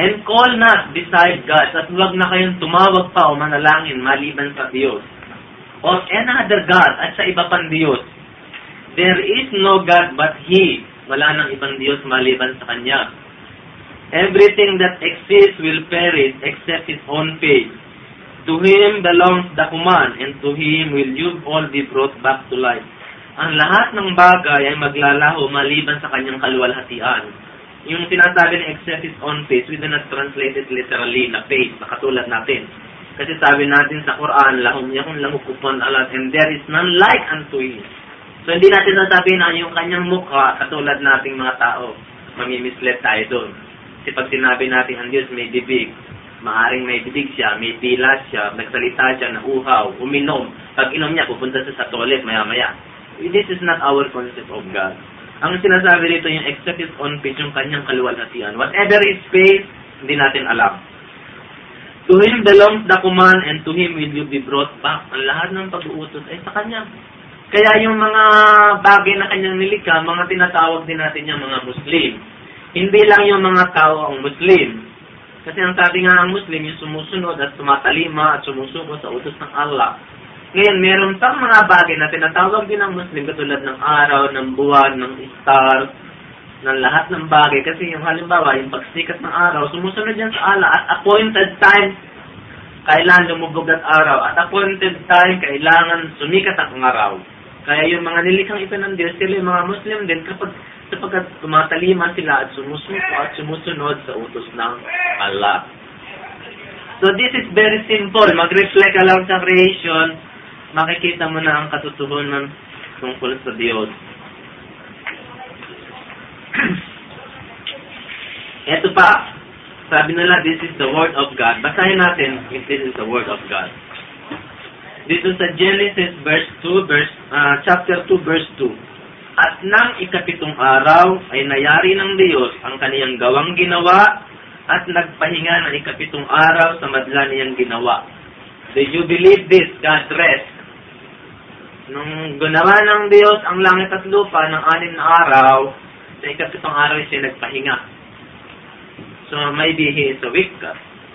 And call not beside God, at huwag na kayong tumawag pa o manalangin maliban sa Diyos. Or another God, at sa iba pang Diyos. There is no God but He. Wala nang ibang Diyos maliban sa Kanya. Everything that exists will perish except His own faith. To Him belongs the command, and to Him will you all be brought back to life. Ang lahat ng bagay ay maglalaho maliban sa kanyang kaluwalhatian yung sinasabi ng excessive on faith, we do not translate it literally na faith, na katulad natin. Kasi sabi natin sa Quran, lahum yakun lahu kufuwan alat, and there is none like unto him. So hindi natin nasabihin na yung kanyang mukha, katulad nating mga tao, mamimislet tayo doon. Kasi pag sinabi natin ang Diyos may bibig, maaring may bibig siya, may pilas siya, nagsalita siya, nauhaw, uminom. Pag inom niya, pupunta siya sa toilet maya-maya. This is not our concept of God. Ang sinasabi dito yung except is on page yung kanyang kaluwalhatian. Whatever is space, hindi natin alam. To Him belongs the command and to Him will you be brought back. Ang lahat ng pag-uutos ay sa Kanya. Kaya yung mga bagay na Kanyang nilikha, mga tinatawag din natin yung mga Muslim. Hindi lang yung mga tao ang Muslim. Kasi ang sabi nga ang Muslim, yung sumusunod at tumatalima at sumusuko sa utos ng Allah. Ngayon, meron pang mga bagay na tinatawag din ng Muslim katulad ng araw, ng buwan, ng star, ng lahat ng bagay. Kasi yung halimbawa, yung pagsikat ng araw, sumusunod yan sa ala at appointed time, kailangan lumubog at araw. At appointed time, kailangan sumikat ang araw. Kaya yung mga nilikhang ito ng Diyos, sila yung mga Muslim din kapag sapagkat tumatalima sila at sumusuko at sumusunod sa utos ng Allah. So this is very simple. Mag-reflect ka lang sa creation makikita mo na ang katotohanan tungkol sa Diyos. [CLEARS THROAT] Ito pa, sabi nila, this is the Word of God. Basahin natin if this is the Word of God. Dito sa Genesis verse 2, verse, uh, chapter 2, verse 2. At nang ikapitong araw ay nayari ng Diyos ang kaniyang gawang ginawa at nagpahinga ng ikapitong araw sa madla niyang ginawa. Do you believe this? God rest Nung gunawa ng Diyos ang langit at lupa ng anim na araw, sa ikapitong araw siya nagpahinga. So maybe he is a weak.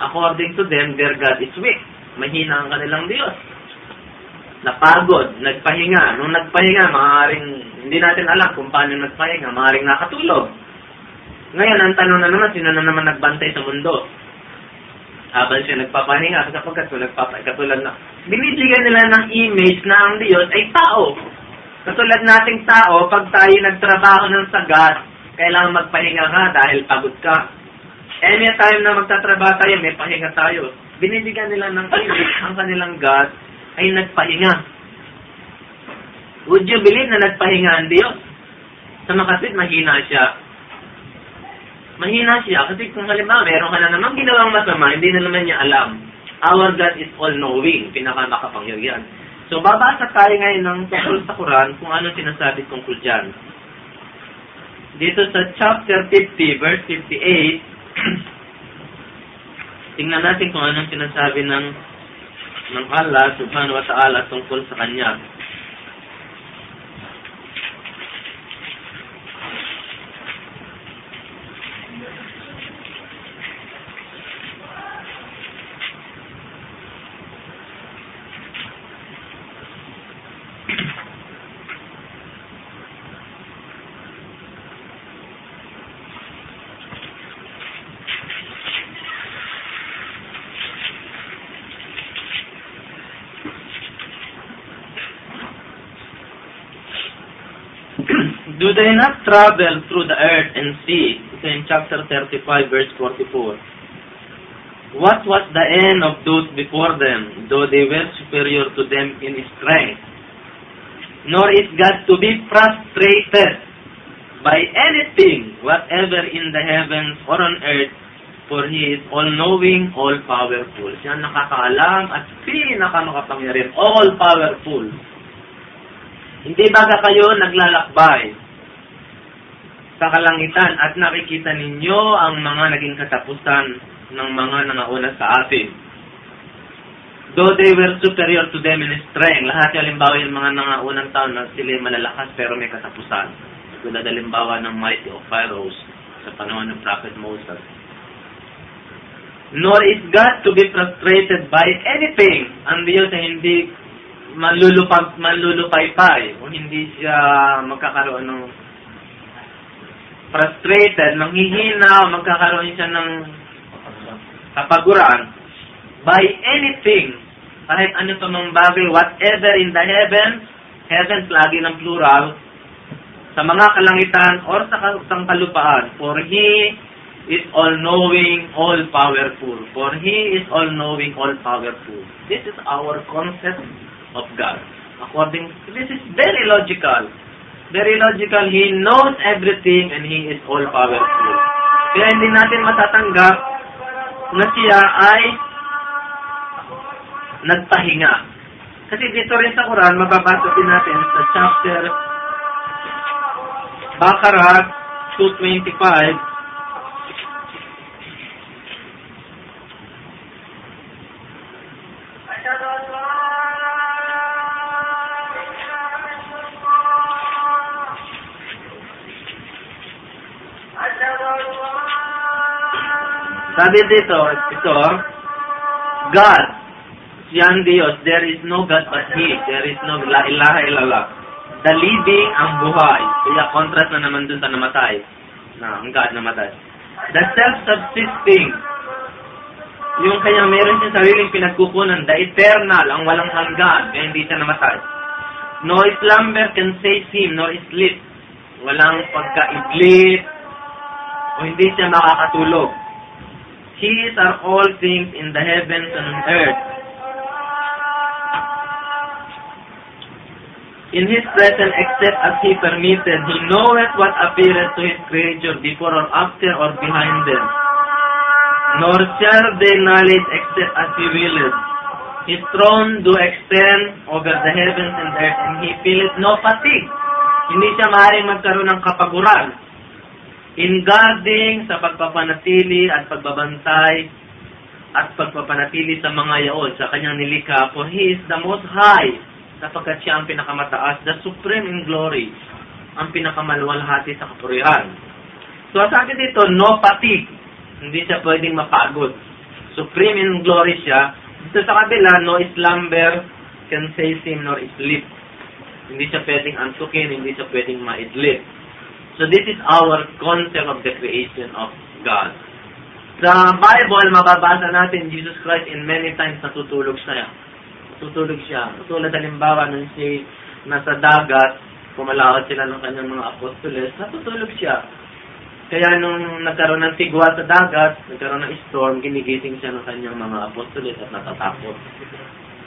According to them, their God is weak. Mahina ang kanilang Diyos. Napagod, nagpahinga. Nung nagpahinga, maaaring hindi natin alam kung paano nagpahinga. Maaaring nakatulog. Ngayon, ang tanong na naman, sino na naman nagbantay sa mundo? habang siya nagpapahinga nagpapa katulad na binibigyan nila ng image na ang Diyos ay tao. Katulad nating tao, pag tayo nagtrabaho ng sagat, kailangan magpahinga ka dahil pagod ka. Anytime na magtatrabaho tayo, may pahinga tayo. Binibigyan nila ng image ang kanilang God ay nagpahinga. Would you believe na nagpahinga ang Diyos? Sa makaswit, mahina siya mahina siya. Kasi kung halimbawa, meron ka na naman ginawang masama, hindi na naman niya alam. Our God is all-knowing, pinakamakapangyarihan. So, babasa tayo ngayon ng tungkol sa Quran kung ano sinasabi tungkol dyan. Dito sa chapter 50, verse 58, [CLEARS THROAT] tingnan natin kung anong sinasabi ng ng Allah subhanahu wa ta'ala tungkol sa Kanya. Do they not travel through the earth and sea? Ito in chapter 35, verse 44. What was the end of those before them, though they were superior to them in strength? Nor is God to be frustrated by anything, whatever in the heavens or on earth, for He is all-knowing, all-powerful. Siya nakakaalam at pinakamakapangyarihan, all-powerful. Hindi ba kayo naglalakbay sa kalangitan at nakikita ninyo ang mga naging katapusan ng mga nangauna sa atin? Though they were superior to them in strength, lahat yung halimbawa yung mga nangaunang taon na sila malalakas pero may katapusan. Tulad halimbawa ng mighty of Pharaohs sa panahon ng Prophet Moses. Nor is God to be frustrated by anything. Ang Diyos ay hindi manlulupag, manlulupaypay o hindi siya magkakaroon ng frustrated, nanghihina, magkakaroon siya ng kapaguran by anything, kahit ano pa mang bagay, whatever in the heavens, heavens lagi ng plural, sa mga kalangitan or sa kalupaan, for He is all-knowing, all-powerful. For He is all-knowing, all-powerful. This is our concept of God. According, this is very logical. Very logical. He knows everything and He is all-powerful. Kaya hindi natin matatanggap na siya ay nagpahinga. Kasi dito rin sa Quran, mababasa din natin sa chapter Bakarat 225, Sabi dito, ito, God, siyang Diyos, there is no God but He, there is no la ilaha illallah. The living ang buhay. Kaya contrast na naman dun sa namatay. Na, ang God namatay. The self-subsisting. Yung kanya meron siya sariling pinagkukunan. The eternal, ang walang hanggan. Kaya hindi siya namatay. No slumber can save him, nor sleep. Walang pagka-idlip, o hindi siya makakatulog. His are all things in the heavens and on earth. In his presence except as he permitted, he knoweth what appeareth to his creature before or after or behind them. Nor shall they knowledge except as he willeth. His throne do extend over the heavens and earth, and he feeleth no fatigue. Hindi siya maaaring magkaroon ng kapaguran. In guarding sa pagpapanatili at pagbabantay at pagpapanatili sa mga yaon sa kanyang nilikha, for He is the most high, sapagkat siya ang pinakamataas, the supreme in glory, ang pinakamaluwalhati sa kapurihan. So, sabi dito, no fatigue. Hindi siya pwedeng mapagod. Supreme in glory siya. Dito sa kabila, no slumber can save him nor sleep. Hindi siya pwedeng antukin, hindi siya pwedeng maidlip. So this is our concept of the creation of God. Sa Bible, mababasa natin Jesus Christ in many times natutulog siya. Natutulog siya. Tulad halimbawa nung siya nasa dagat, pumalakad sila ng kanyang mga apostoles, natutulog siya. Kaya nung nagkaroon ng tigwa sa dagat, nagkaroon ng storm, ginigising siya ng kanyang mga apostoles at natatakot.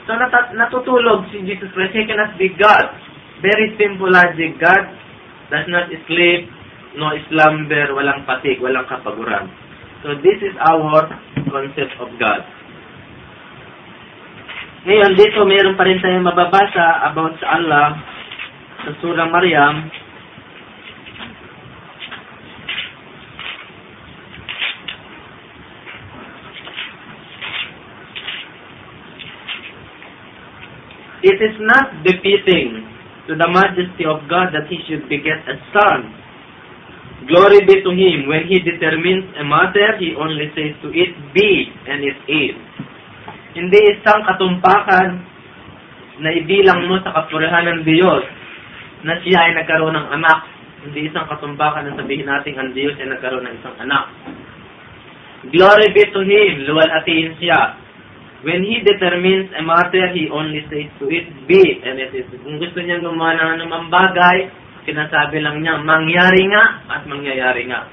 So nat- natutulog si Jesus Christ. He cannot be God. Very simple logic. God does not sleep, no slumber, walang fatigue, walang kapaguran. So this is our concept of God. Ngayon, dito mayroon pa rin tayong mababasa about sa Allah sa surang Maryam. It is not befitting to the majesty of God that He should beget a son. Glory be to Him. When He determines a matter, He only says to it, be, and it is. Hindi isang katumpakan na ibilang mo sa kapurihan ng Diyos na siya ay nagkaroon ng anak. Hindi isang katumpakan na sabihin natin ang Diyos ay nagkaroon ng isang anak. Glory be to Him. Luwalhatiin siya. When He determines a matter, He only says to it, be, and it is. Kung gusto niya gumawa ng anumang bagay, sinasabi lang niya, mangyari nga at mangyayari nga.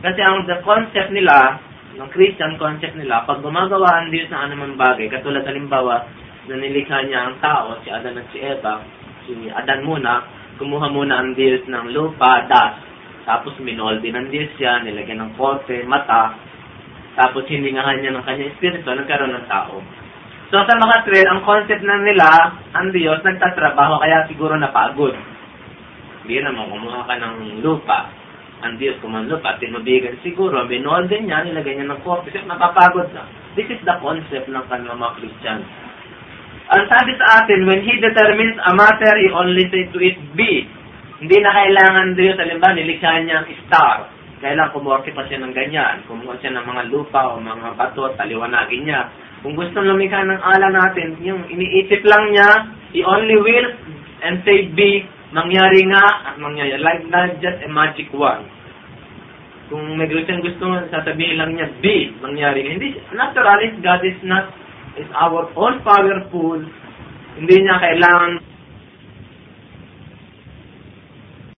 Kasi ang the concept nila, ng Christian concept nila, pag gumagawa ang Diyos ng anumang bagay, katulad halimbawa, na nilikha niya ang tao, si Adan at si Eva, si Adan muna, kumuha muna ang Diyos ng lupa, dust, tapos minoldi ng Diyos siya, nilagyan ng korte, mata, tapos hiningahan niya ng kanyang espiritu, nagkaroon ng tao. So sa mga trail, ang concept na nila, ang Diyos, nagtatrabaho, kaya siguro napagod. Bira mo, kumuha ka ng lupa. Ang Diyos lupa, tinubigan siguro, binolden niya, nilagay niya ng coffee, kasi napapagod na. This is the concept ng kanila mga Christian. Ang sabi sa atin, when He determines a matter, He only say to it, be. Hindi na kailangan Diyos, halimbawa, nilikha niya ang star. Kailangan kumorte pa siya ng ganyan. Kumuha siya ng mga lupa o mga bato, taliwanagin niya. Kung gusto lumikha ng ala natin, yung iniisip lang niya, He only will and say be, mangyari nga at mangyari. Like not just a magic word. Kung may gusto gusto sasabihin lang niya, be, mangyari. Hindi, naturally, God is not, is our all powerful. Hindi niya kailangan